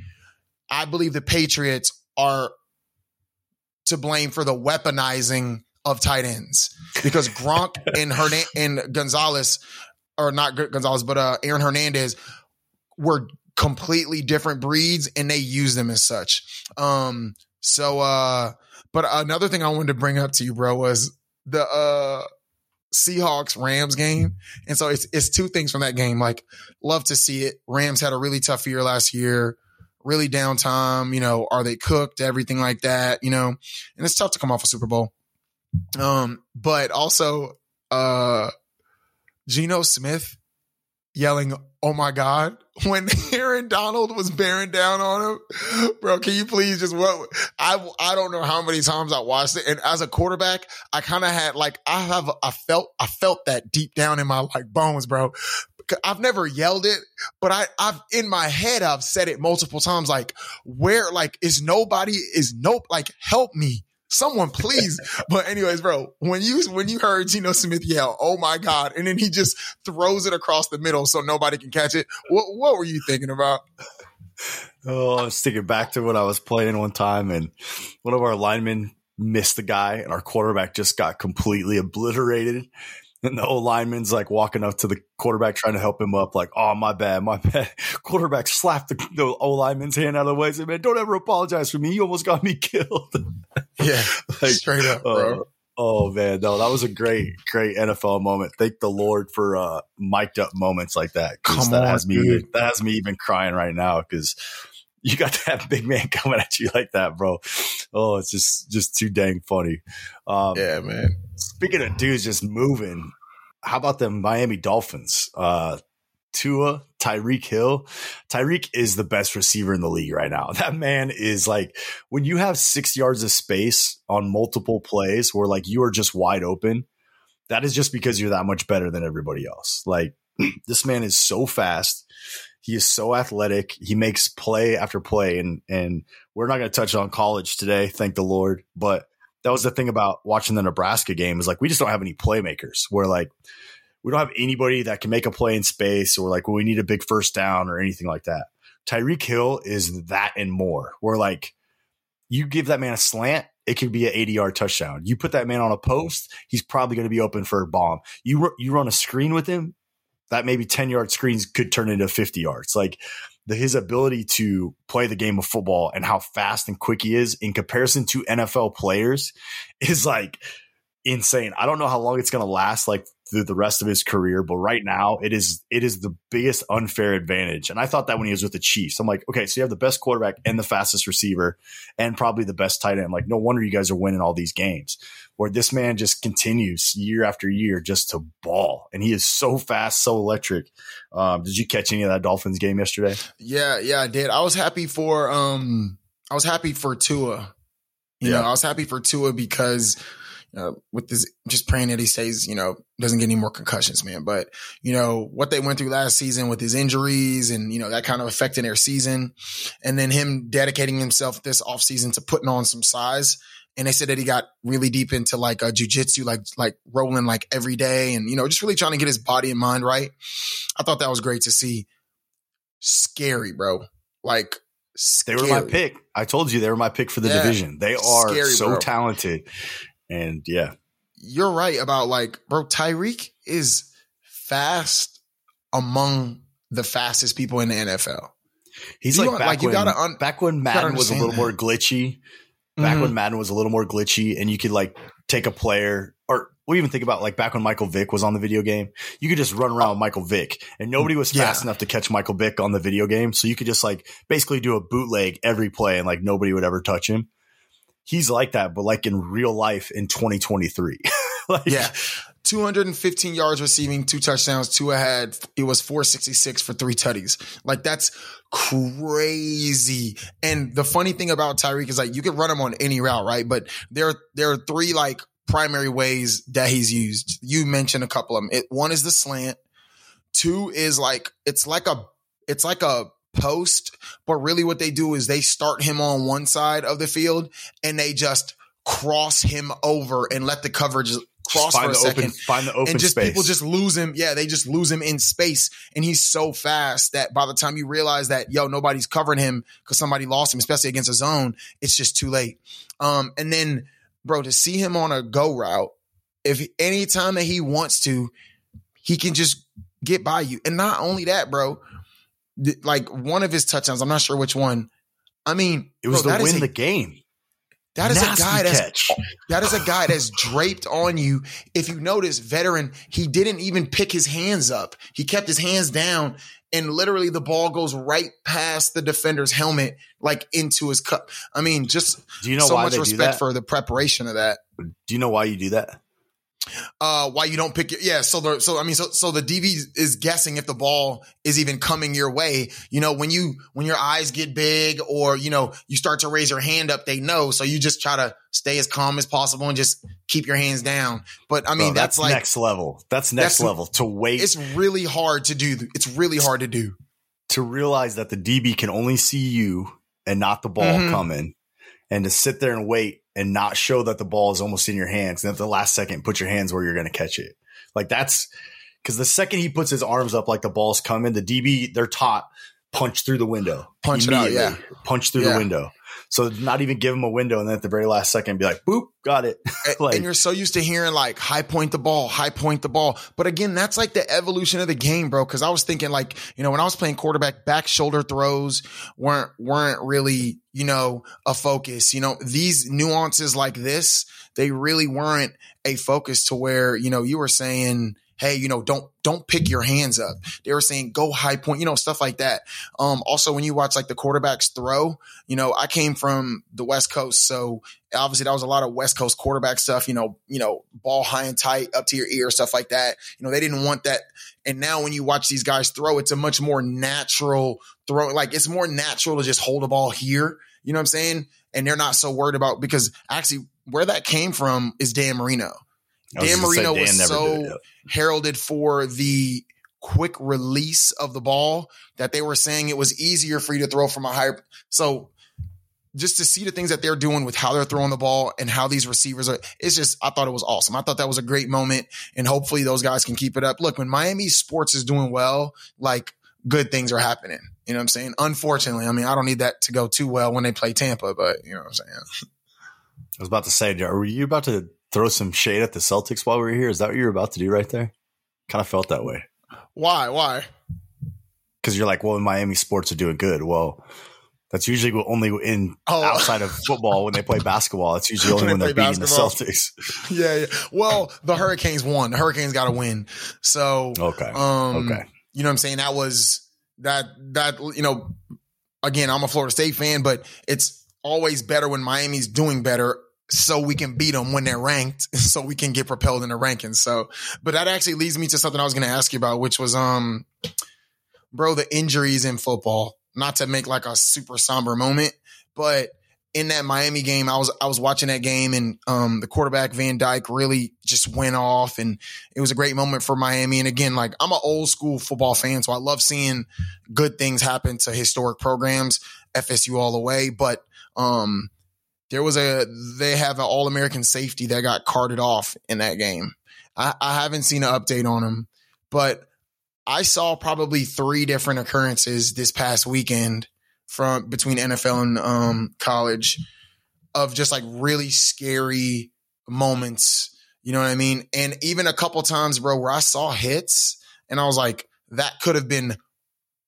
I believe the Patriots are to blame for the weaponizing of tight ends because Gronk and Hernan and Gonzalez, or not Gonzalez, but uh, Aaron Hernandez were completely different breeds and they use them as such. Um, so, uh, but another thing I wanted to bring up to you, bro, was the, uh, Seahawks Rams game. And so it's, it's two things from that game. Like, love to see it. Rams had a really tough year last year, really downtime. You know, are they cooked? Everything like that, you know, and it's tough to come off a Super Bowl. Um, but also, uh, Geno Smith yelling, "Oh my God!" when Aaron Donald was bearing down on him, bro. Can you please just what? I I don't know how many times I watched it, and as a quarterback, I kind of had like I have I felt I felt that deep down in my like bones, bro. I've never yelled it, but I, I've in my head, I've said it multiple times. Like, where, like, is nobody, is nope, like, help me. Someone please. but anyways, bro, when you when you heard Geno Smith yell, "Oh my god," and then he just throws it across the middle so nobody can catch it. What what were you thinking about? Oh, I was thinking back to when I was playing one time and one of our linemen missed the guy and our quarterback just got completely obliterated. And the old lineman's like walking up to the quarterback trying to help him up, like, oh, my bad, my bad. Quarterback slapped the, the old lineman's hand out of the way. Said, man, don't ever apologize for me. You almost got me killed. yeah. like, straight up, bro. Uh, oh, man. No, that was a great, great NFL moment. Thank the Lord for uh, mic'd up moments like that. Come that on, has me, dude. that has me even crying right now because you got that big man coming at you like that, bro. Oh, it's just just too dang funny. Um, yeah, man. Speaking of dudes just moving, how about the Miami Dolphins? Uh, Tua Tyreek Hill. Tyreek is the best receiver in the league right now. That man is like when you have six yards of space on multiple plays where like you are just wide open. That is just because you're that much better than everybody else. Like this man is so fast. He is so athletic. He makes play after play. And and we're not going to touch on college today, thank the Lord. But that was the thing about watching the Nebraska game is like we just don't have any playmakers. Where like we don't have anybody that can make a play in space or like well, we need a big first down or anything like that. Tyreek Hill is that and more. Where like you give that man a slant, it could be an 80 yard touchdown. You put that man on a post, he's probably going to be open for a bomb. You you run a screen with him, that maybe 10 yard screens could turn into 50 yards. Like the, his ability to play the game of football and how fast and quick he is in comparison to NFL players is like insane. I don't know how long it's going to last. Like through the rest of his career. But right now, it is it is the biggest unfair advantage. And I thought that when he was with the Chiefs, I'm like, okay, so you have the best quarterback and the fastest receiver, and probably the best tight end. Like, no wonder you guys are winning all these games. Where this man just continues year after year just to ball, and he is so fast, so electric. Um, did you catch any of that Dolphins game yesterday? Yeah, yeah, I did. I was happy for um, I was happy for Tua. You yeah. know, I was happy for Tua because uh, with this, just praying that he stays, you know, doesn't get any more concussions, man. But, you know, what they went through last season with his injuries and, you know, that kind of affecting their season. And then him dedicating himself this offseason to putting on some size. And they said that he got really deep into like a jujitsu, like, like rolling like every day and, you know, just really trying to get his body and mind right. I thought that was great to see. Scary, bro. Like, Scary. They were my pick. I told you they were my pick for the yeah. division. They are Scary, so bro. talented. And yeah. You're right about like, bro, Tyreek is fast among the fastest people in the NFL. He's you like, back like when, you gotta un- back when Madden was a little that. more glitchy. Back mm-hmm. when Madden was a little more glitchy, and you could like take a player, or we even think about like back when Michael Vick was on the video game. You could just run around with Michael Vick, and nobody was fast yeah. enough to catch Michael Vick on the video game. So you could just like basically do a bootleg every play, and like nobody would ever touch him he's like that, but like in real life in 2023. like, yeah. 215 yards receiving, two touchdowns, two ahead. It was 466 for three tutties. Like that's crazy. And the funny thing about Tyreek is like you can run him on any route, right? But there, there are three like primary ways that he's used. You mentioned a couple of them. It, one is the slant. Two is like, it's like a, it's like a post, but really what they do is they start him on one side of the field and they just cross him over and let the coverage cross for a second. Open, find the open and just space. people just lose him. Yeah, they just lose him in space. And he's so fast that by the time you realize that, yo, nobody's covering him because somebody lost him, especially against a zone, it's just too late. Um, and then, bro, to see him on a go route, if anytime that he wants to, he can just get by you. And not only that, bro, like one of his touchdowns. I'm not sure which one. I mean, it was bro, to win a, the game. That is Nasty a guy that's catch. that is a guy that's draped on you. If you notice, veteran, he didn't even pick his hands up. He kept his hands down, and literally the ball goes right past the defender's helmet, like into his cup. I mean, just do you know so much respect for the preparation of that. Do you know why you do that? Uh, why you don't pick your, yeah. So the, so I mean, so, so the DB is guessing if the ball is even coming your way. You know, when you, when your eyes get big or, you know, you start to raise your hand up, they know. So you just try to stay as calm as possible and just keep your hands down. But I mean, Bro, that's, that's, like next level. That's next that's, level to wait. It's really hard to do. It's really hard to do. To realize that the DB can only see you and not the ball mm-hmm. coming and to sit there and wait and not show that the ball is almost in your hands. And at the last second, put your hands where you're going to catch it. Like that's because the second he puts his arms up like the ball's coming, the DB, they're taught punch through the window. Punch it out, yeah. Punch through yeah. the window. So not even give him a window and then at the very last second be like, boop, got it. like, and you're so used to hearing like high point the ball, high point the ball. But again, that's like the evolution of the game, bro. Cause I was thinking like, you know, when I was playing quarterback, back shoulder throws weren't, weren't really, you know, a focus. You know, these nuances like this, they really weren't a focus to where, you know, you were saying, hey, you know, don't don't pick your hands up. They were saying go high point, you know, stuff like that. Um, also when you watch like the quarterbacks throw, you know, I came from the West Coast, so obviously that was a lot of West Coast quarterback stuff, you know, you know, ball high and tight up to your ear, stuff like that. You know, they didn't want that. And now when you watch these guys throw, it's a much more natural throw. Like it's more natural to just hold a ball here. You know what I'm saying? And they're not so worried about because actually where that came from is Dan Marino. Dan Marino Dan was so heralded for the quick release of the ball that they were saying it was easier for you to throw from a higher. So just to see the things that they're doing with how they're throwing the ball and how these receivers are, it's just, I thought it was awesome. I thought that was a great moment and hopefully those guys can keep it up. Look, when Miami sports is doing well, like good things are happening. You know what I'm saying? Unfortunately, I mean, I don't need that to go too well when they play Tampa, but you know what I'm saying? I was about to say, are you about to throw some shade at the Celtics while we are here? Is that what you're about to do right there? Kind of felt that way. Why? Why? Because you're like, well, Miami sports are doing good. Well, that's usually only in oh. outside of football when they play basketball. It's usually only when, when they are beating basketball. the Celtics. yeah, yeah. Well, the Hurricanes won. The Hurricanes got to win. So okay, um, okay. You know what I'm saying? That was that that you know. Again, I'm a Florida State fan, but it's always better when Miami's doing better so we can beat them when they're ranked so we can get propelled in the rankings. So, but that actually leads me to something I was going to ask you about, which was, um, bro, the injuries in football, not to make like a super somber moment, but in that Miami game, I was, I was watching that game and, um, the quarterback Van Dyke really just went off and it was a great moment for Miami. And again, like I'm an old school football fan, so I love seeing good things happen to historic programs, FSU all the way. But, um, there was a they have an all American safety that got carted off in that game. I, I haven't seen an update on him, but I saw probably three different occurrences this past weekend from between NFL and um, college of just like really scary moments. You know what I mean? And even a couple times, bro, where I saw hits and I was like, that could have been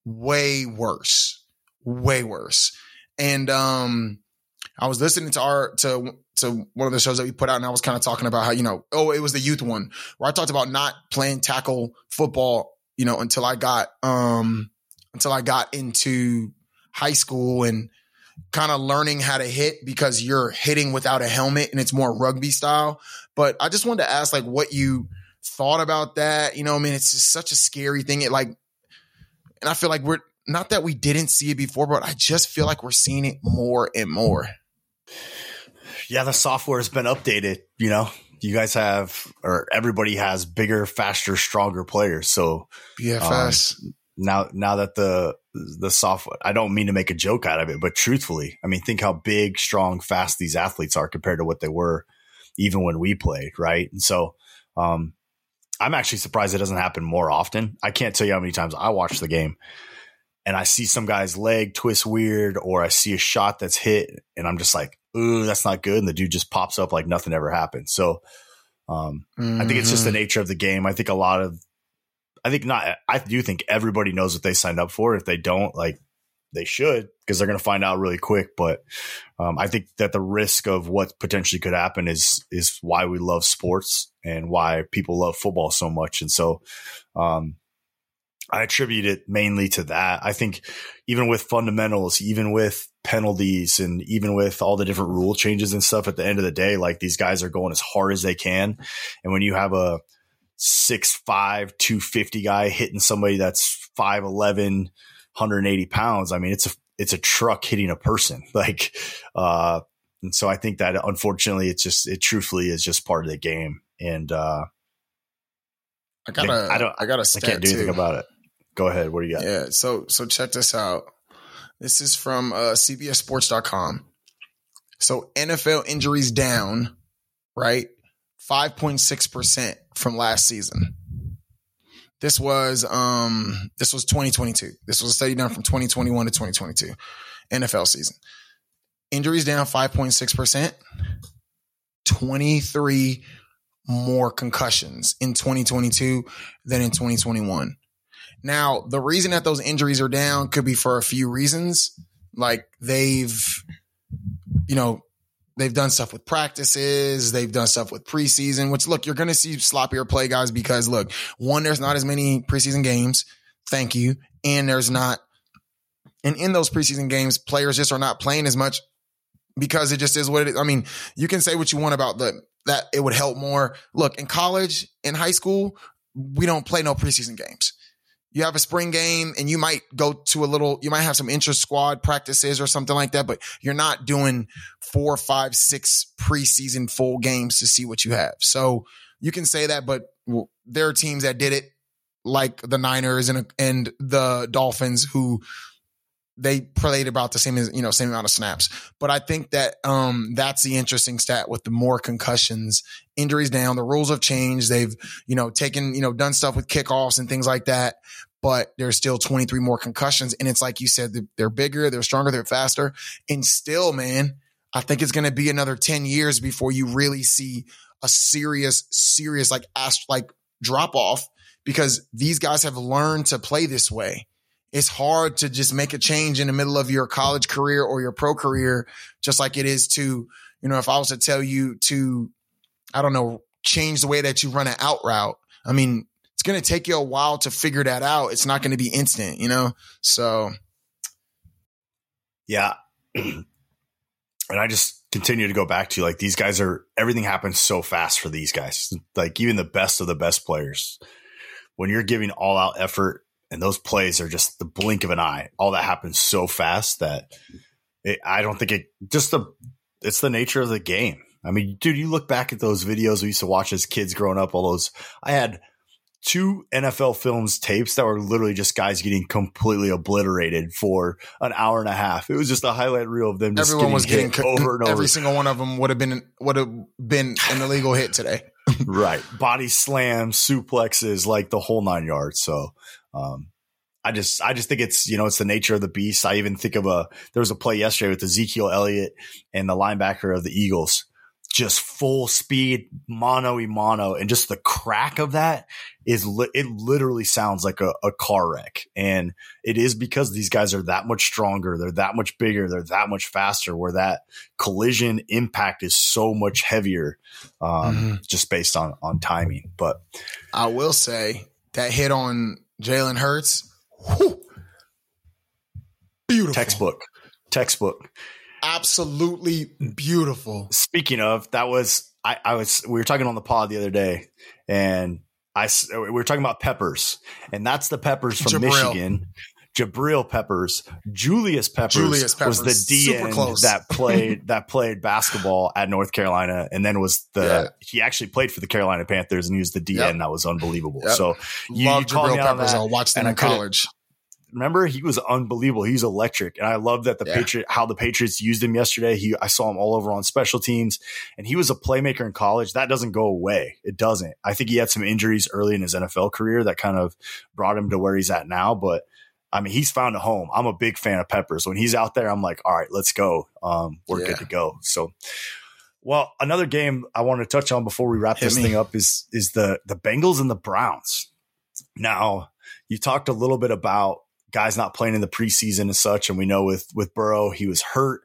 way worse, way worse. And um, I was listening to our to to one of the shows that we put out, and I was kind of talking about how you know, oh, it was the youth one where I talked about not playing tackle football, you know, until I got um until I got into high school and kind of learning how to hit because you're hitting without a helmet and it's more rugby style. But I just wanted to ask like what you thought about that. You know, I mean, it's just such a scary thing. It like, and I feel like we're not that we didn't see it before, but I just feel like we're seeing it more and more yeah, the software has been updated. You know, you guys have, or everybody has bigger, faster, stronger players. So BFS. Um, now, now that the the software, I don't mean to make a joke out of it, but truthfully, I mean, think how big, strong, fast these athletes are compared to what they were even when we played, right? And so, um, I'm actually surprised it doesn't happen more often. I can't tell you how many times I watch the game and I see some guy's leg twist weird, or I see a shot that's hit, and I'm just like, ooh, that's not good. And the dude just pops up like nothing ever happened. So um, mm-hmm. I think it's just the mm-hmm. nature of the game. I think a lot of, I think not, I do think everybody knows what they signed up for. If they don't, like, they should because they're going to find out really quick. But um, I think that the risk of what potentially could happen is is why we love sports and why people love football so much. And so, um, I attribute it mainly to that. I think even with fundamentals, even with penalties and even with all the different rule changes and stuff at the end of the day, like these guys are going as hard as they can. And when you have a six five, 250 guy hitting somebody that's 5'11, 180 pounds, I mean, it's a, it's a truck hitting a person. Like, uh, and so I think that unfortunately it's just, it truthfully is just part of the game. And, uh, I gotta, I don't, I gotta, I can't do anything too. about it. Go ahead. What do you got? Yeah. So so check this out. This is from uh, CBSSports.com. So NFL injuries down, right? 5.6% from last season. This was um this was 2022. This was a study done from 2021 to 2022 NFL season. Injuries down 5.6%. 23 more concussions in 2022 than in 2021. Now, the reason that those injuries are down could be for a few reasons. Like they've, you know, They've done stuff with practices. They've done stuff with preseason, which look, you're going to see sloppier play guys because look, one, there's not as many preseason games. Thank you. And there's not, and in those preseason games, players just are not playing as much because it just is what it is. I mean, you can say what you want about the, that it would help more. Look, in college, in high school, we don't play no preseason games you have a spring game and you might go to a little, you might have some interest squad practices or something like that, but you're not doing four, five, six preseason full games to see what you have. So you can say that, but there are teams that did it like the Niners and, and the Dolphins who they played about the same as you know same amount of snaps. But I think that um that's the interesting stat with the more concussions, injuries down. The rules have changed. They've you know taken you know done stuff with kickoffs and things like that. But there's still 23 more concussions, and it's like you said, they're bigger, they're stronger, they're faster, and still, man, I think it's going to be another 10 years before you really see a serious, serious like ast- like drop off because these guys have learned to play this way it's hard to just make a change in the middle of your college career or your pro career, just like it is to, you know, if I was to tell you to, I don't know, change the way that you run an out route. I mean, it's going to take you a while to figure that out. It's not going to be instant, you know? So. Yeah. and I just continue to go back to like, these guys are, everything happens so fast for these guys. Like, even the best of the best players. When you're giving all out effort and those plays are just the blink of an eye. All that happens so fast that it, I don't think it just the it's the nature of the game. I mean, dude, you look back at those videos we used to watch as kids growing up. All those I had two NFL films tapes that were literally just guys getting completely obliterated for an hour and a half. It was just a highlight reel of them. Everyone getting was getting co- over and over. Every single one of them would have been would have been an illegal hit today. right, body slams, suplexes, like the whole nine yards. So um, I just, I just think it's, you know, it's the nature of the beast. I even think of a, there was a play yesterday with Ezekiel Elliott and the linebacker of the Eagles, just full speed, mono e mono. And just the crack of that is, li- it literally sounds like a, a car wreck. And it is because these guys are that much stronger. They're that much bigger. They're that much faster where that collision impact is so much heavier, um, mm-hmm. just based on, on timing. But I will say that hit on Jalen Hurts. Whew, beautiful. Textbook. Textbook. Absolutely beautiful. Speaking of, that was I, I was we were talking on the pod the other day, and I we were talking about Peppers, and that's the Peppers from Jabril. Michigan. Jabril Peppers, Julius Peppers, Julius Peppers. was the D end that played that played basketball at North Carolina, and then was the yeah. he actually played for the Carolina Panthers, and he was the D end. Yep. That was unbelievable. Yep. So you, Love you Jabril Peppers. I watched him in college. Remember, he was unbelievable. He's electric, and I love that the yeah. Patriot how the Patriots used him yesterday. He I saw him all over on special teams, and he was a playmaker in college. That doesn't go away. It doesn't. I think he had some injuries early in his NFL career that kind of brought him to where he's at now, but I mean, he's found a home. I'm a big fan of Peppers. When he's out there, I'm like, all right, let's go. Um, we're yeah. good to go. So, well, another game I want to touch on before we wrap Hit this me. thing up is is the the Bengals and the Browns. Now, you talked a little bit about guys not playing in the preseason and such, and we know with with Burrow, he was hurt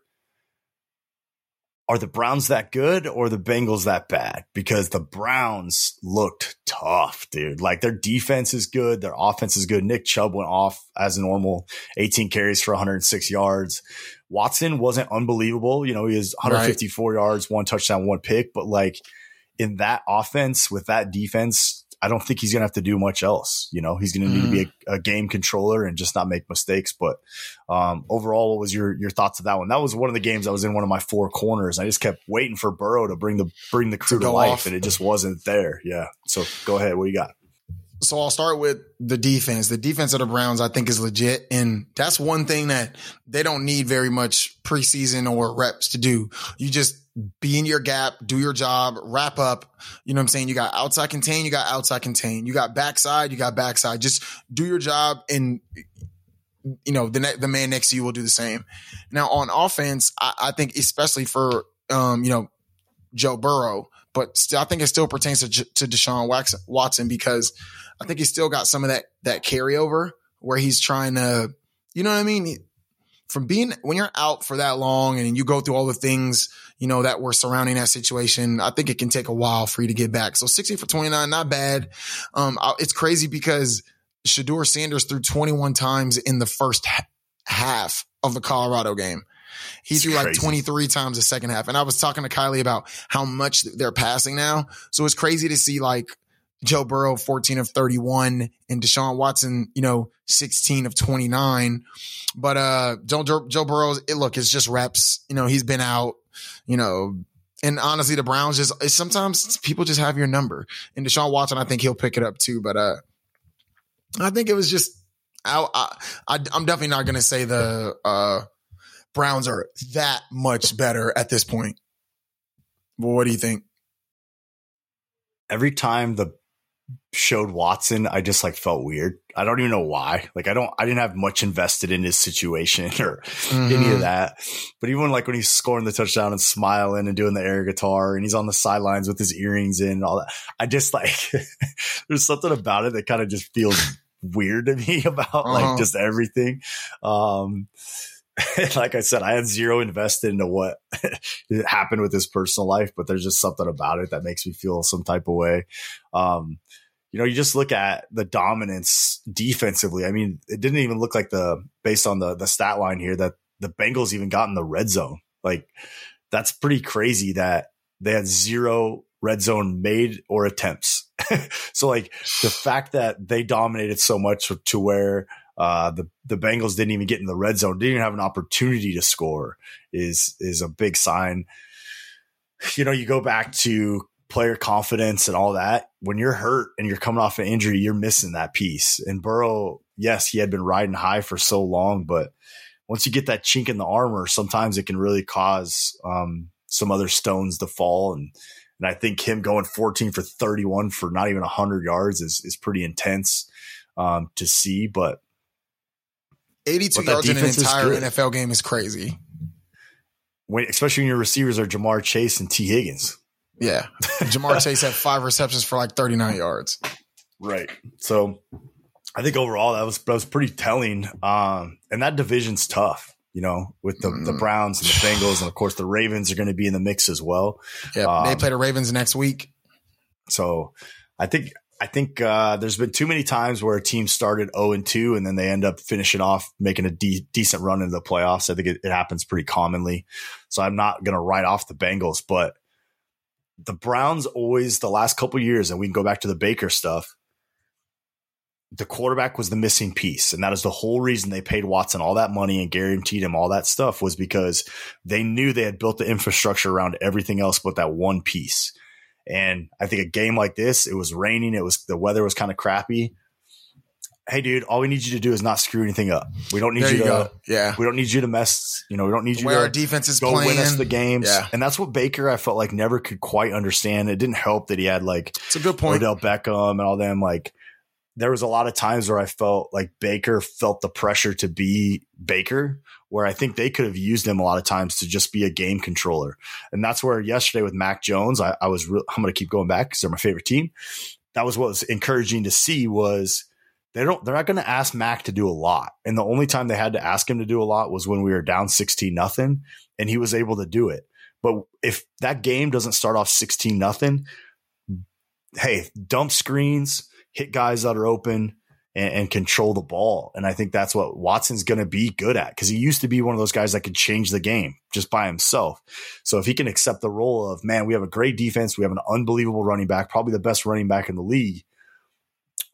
are the Browns that good or the Bengals that bad? Because the Browns looked tough, dude. Like their defense is good, their offense is good. Nick Chubb went off as normal, 18 carries for 106 yards. Watson wasn't unbelievable. You know, he has 154 right. yards, one touchdown, one pick, but like in that offense with that defense, I don't think he's going to have to do much else. You know, he's going to need mm. to be mm-hmm. a, a, game controller and just not make mistakes. But um, overall, what was your your thoughts of that one? That was one of the games I was in one of my four corners. I just kept waiting for Burrow to bring the bring the crew to, to life, off. and it just wasn't there. Yeah. So go ahead. What you got? So I'll start with the defense. The defense of the Browns, I think, is legit. And that's one thing that they don't need very much preseason or reps to do. You just be in your gap, do your job, wrap up. You know what I'm saying? You got outside contain, you got outside contain. You got backside, you got backside. Just do your job and you know, the ne- the man next to you will do the same. Now on offense, I, I think especially for um, you know, Joe Burrow, but still, I think it still pertains to, to Deshaun Watson because I think he's still got some of that that carryover where he's trying to, you know what I mean? from being when you're out for that long and you go through all the things you know that were surrounding that situation. I think it can take a while for you to get back. So 60 for 29, not bad. Um, it's crazy because Shedeur Sanders threw 21 times in the first half of the Colorado game. He threw like 23 times the second half. And I was talking to Kylie about how much they're passing now. So it's crazy to see like Joe Burrow 14 of 31 and Deshaun Watson, you know, 16 of 29. But uh Joe, Joe Burrow, it, look, it's just reps. You know, he's been out, you know, and honestly, the Browns just sometimes people just have your number. And Deshaun Watson, I think he'll pick it up too. But uh I think it was just I, I I'm definitely not gonna say the uh Browns are that much better at this point. Well, what do you think? Every time the showed Watson, I just like felt weird. I don't even know why. Like I don't, I didn't have much invested in his situation or mm-hmm. any of mm-hmm. that. But even like when he's scoring the touchdown and smiling and doing the air guitar and he's on the sidelines with his earrings in and all that, I just like, there's something about it that kind of just feels weird to me about uh-huh. like just everything. Um, like I said, I had zero invested into what happened with his personal life, but there's just something about it that makes me feel some type of way. Um, you know, you just look at the dominance defensively. I mean, it didn't even look like the based on the the stat line here that the Bengals even got in the red zone. Like that's pretty crazy that they had zero red zone made or attempts. so like the fact that they dominated so much to where uh, the the Bengals didn't even get in the red zone, didn't even have an opportunity to score is is a big sign. You know, you go back to player confidence and all that. When you're hurt and you're coming off an injury, you're missing that piece. And Burrow, yes, he had been riding high for so long, but once you get that chink in the armor, sometimes it can really cause um, some other stones to fall. And and I think him going 14 for 31 for not even 100 yards is is pretty intense um, to see. But 82 yards in an entire NFL game is crazy. When, especially when your receivers are Ja'Marr Chase and Tee Higgins. Yeah. Ja'Marr Chase had five receptions for like 39 yards. Right. So I think overall that was that was pretty telling. Um, and that division's tough, you know, with the, mm. the Browns and the Bengals, and of course the Ravens are going to be in the mix as well. Yeah, um, they play the Ravens next week. So I think I think uh, there's been too many times where a team started 0 and 2 and then they end up finishing off making a de- decent run into the playoffs. I think it, it happens pretty commonly. So I'm not going to write off the Bengals, but the Browns always the last couple years, and we can go back to the Baker stuff. The quarterback was the missing piece, and that is the whole reason they paid Watson all that money and guaranteed him all that stuff was because they knew they had built the infrastructure around everything else but that one piece. And I think a game like this, it was raining, it was the weather was kind of crappy. Hey, dude, all we need you to do is not screw anything up. We don't need there you, to, go. yeah. We don't need you to mess. You know, we don't need you Where to our defense is go playing. win us the games. Yeah. and that's what Baker I felt like never could quite understand. It didn't help that he had like it's a good point. Odell Beckham and all them. Like there was a lot of times where I felt like Baker felt the pressure to be Baker, where I think they could have used him a lot of times to just be a game controller. And that's where yesterday with Mac Jones, I, I was, re- I'm going to keep going back because they're my favorite team. That was what was encouraging to see was they don't, they're not going to ask Mac to do a lot. And the only time they had to ask him to do a lot was when we were down 16 nothing and he was able to do it. But if that game doesn't start off 16 nothing, hey, dump screens, hit guys that are open, and, and control the ball. And I think that's what Watson's going to be good at because he used to be one of those guys that could change the game just by himself. So if he can accept the role of, man, we have a great defense, we have an unbelievable running back, probably the best running back in the league.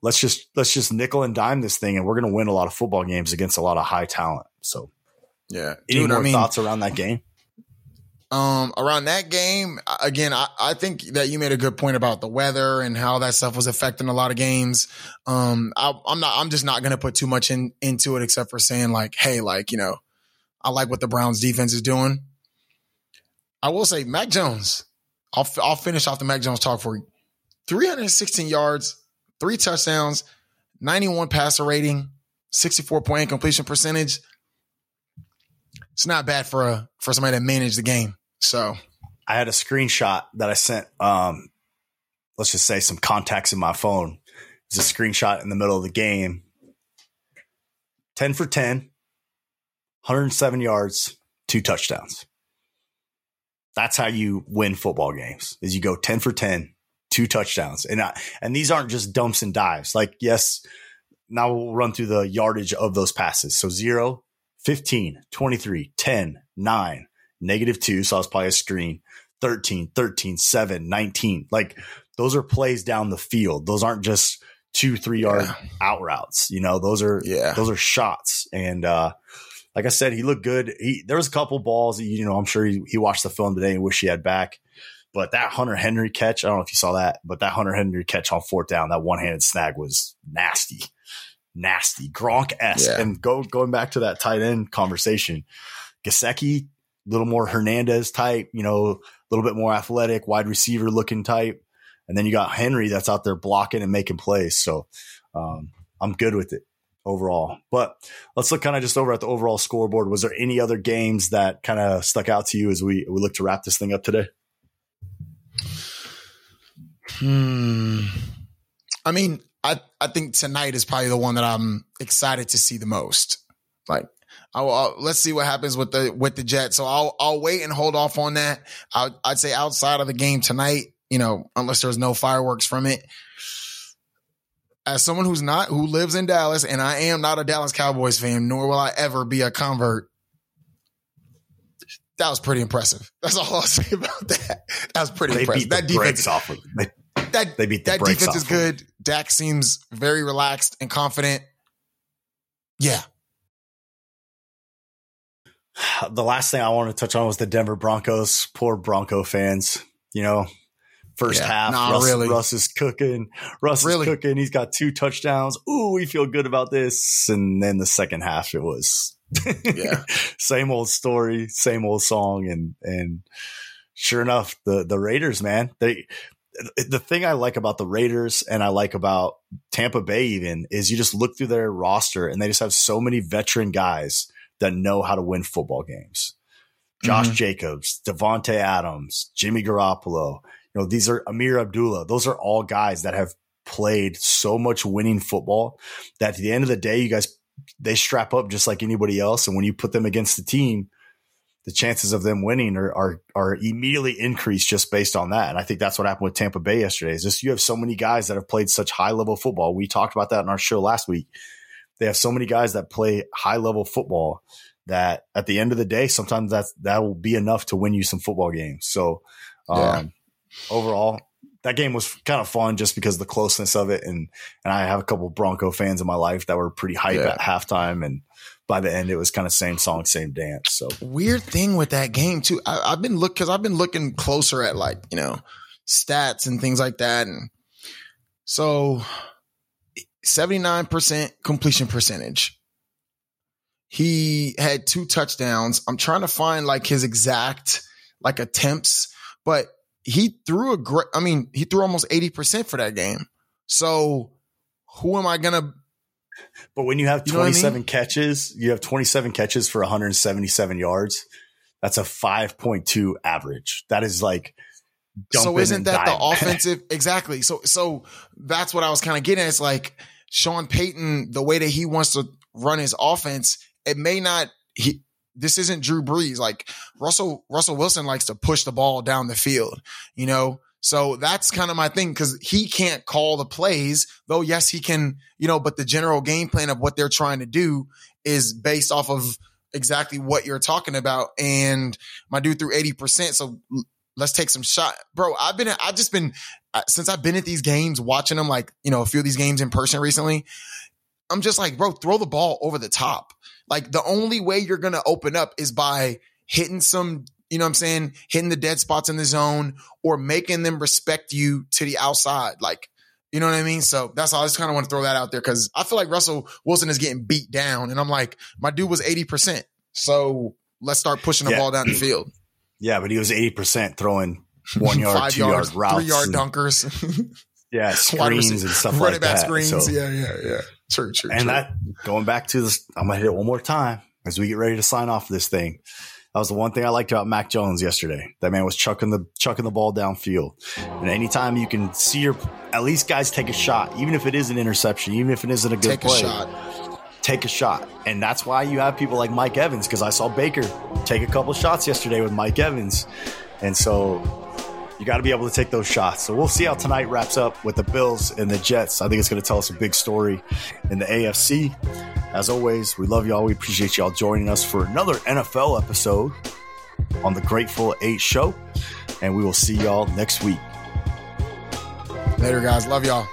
Let's just let's just nickel and dime this thing, and we're going to win a lot of football games against a lot of high talent. So, yeah. Any Dude, more I mean, thoughts around that game? Um, around that game, again, I, I think that you made a good point about the weather and how that stuff was affecting a lot of games. Um, I, am not, I'm just not going to put too much in, into it except for saying like, Hey, like, you know, I like what the Browns defense is doing. I will say Mac Jones, I'll, I'll finish off the Mac Jones talk for you. 316 yards, three touchdowns, 91 passer rating, 64 point completion percentage. It's not bad for a, for somebody to manage the game. So I had a screenshot that I sent. Um, let's just say some contacts in my phone. It's a screenshot in the middle of the game. 10 for 10, 107 yards, two touchdowns. That's how you win football games. Is you go 10 for 10, two touchdowns. And I, and these aren't just dumps and dives. Like yes, now we'll run through the yardage of those passes. So 0, 15, 23, 10, 9, negative 2, so I was probably a screen. 13, 13, 7, 19. Like those are plays down the field. Those aren't just two, three yard yeah. out routes. You know, those are yeah. those are shots. And uh like I said, he looked good. He there was a couple balls that, you know, I'm sure he, he watched the film today and wish he had back. But that Hunter Henry catch, I don't know if you saw that, but that Hunter Henry catch on fourth down, that one handed snag was nasty. Nasty. Gronk esque. Yeah. And go going back to that tight end conversation. Gesicki, a little more Hernandez type, you know, a little bit more athletic, wide receiver looking type. And then you got Henry that's out there blocking and making plays. So um, I'm good with it overall. But let's look kind of just over at the overall scoreboard. Was there any other games that kind of stuck out to you as we, we look to wrap this thing up today? Hmm. I mean, I, I think tonight is probably the one that I'm excited to see the most. Like, I'll, I'll, let's see what happens with the with the Jets. So I'll I'll wait and hold off on that. i would say outside of the game tonight, you know, unless there's no fireworks from it. As someone who's not, who lives in Dallas, and I am not a Dallas Cowboys fan, nor will I ever be a convert. That was pretty impressive. That's all I'll say about that. That was pretty they impressive. that defense off of they, that they beat the that defense is good. Dak seems very relaxed and confident. Yeah. The last thing I want to touch on was the Denver Broncos. Poor Bronco fans. You know, First yeah, half, nah, Russ, really. Russ is cooking. Russ really? is cooking. He's got two touchdowns. Ooh, we feel good about this. And then the second half, it was yeah, same old story, same old song, and and sure enough, the the Raiders, man, they the thing I like about the Raiders and I like about Tampa Bay even is you just look through their roster and they just have so many veteran guys that know how to win football games. Josh mm-hmm. Jacobs, Davante Adams, Jimmy Garoppolo, you know, these are Ameer Abdullah. Those are all guys that have played so much winning football that at the end of the day, you guys, they strap up just like anybody else. And when you put them against the team, the chances of them winning are, are, are immediately increased just based on that. And I think that's what happened with Tampa Bay yesterday is just you have so many guys that have played such high level football. We talked about that in our show last week. They have so many guys that play high level football that at the end of the day, sometimes that's, that will be enough to win you some football games. So, um, yeah overall, that game was kind of fun just because of the closeness of it. And, and I have a couple Bronco fans in my life that were pretty hype yeah. at halftime. And by the end, it was kind of same song, same dance. So weird thing with that game too. I, have been look, cause I've been looking closer at like, you know, stats and things like that. And so 79% completion percentage. He had two touchdowns. I'm trying to find like his exact like attempts, but he threw a great, I mean, he threw almost 80% for that game. So who am I going to? But when you have 27 I mean? catches, you have 27 catches for 177 yards. That's a 5.2 average. That is like, so isn't that the offensive? exactly. So, so that's what I was kind of getting at. It's like Sean Payton, the way that he wants to run his offense, it may not, he, this isn't Drew Brees. Like Russell, Russell Wilson likes to push the ball down the field, you know? So that's kind of my thing because he can't call the plays, though. Yes, he can, you know, but the general game plan of what they're trying to do is based off of exactly what you're talking about. And my dude threw 80%. So let's take some shot, bro. I've been, I've just been, since I've been at these games, watching them like, you know, a few of these games in person recently. I'm just like, bro, throw the ball over the top. Like the only way you're going to open up is by hitting some, you know what I'm saying? Hitting the dead spots in the zone or making them respect you to the outside. Like, you know what I mean? So that's all. I just kind of want to throw that out there because I feel like Russell Wilson is getting beat down. And I'm like, my dude was 80%. So let's start pushing the yeah. ball down the field. Yeah, but he was 80% throwing one yard, Five two yards, yard routes. Three yard dunkers. yeah, screens and stuff like that. screens. So. Yeah, yeah, yeah. True, true. And true. that going back to this, I'm gonna hit it one more time as we get ready to sign off this thing. That was the one thing I liked about Mac Jones yesterday. That man was chucking the chucking the ball downfield. And anytime you can see your at least guys take a shot, even if it is an interception, even if it isn't a good take play. A take a shot. And that's why you have people like Mike Evans, because I saw Baker take a couple shots yesterday with Mike Evans. And so you got to be able to take those shots. So we'll see how tonight wraps up with the Bills and the Jets. I think it's going to tell us a big story in the AFC. As always, we love y'all. We appreciate y'all joining us for another NFL episode on the Grateful Eight Show. And we will see y'all next week. Later, guys. Love y'all.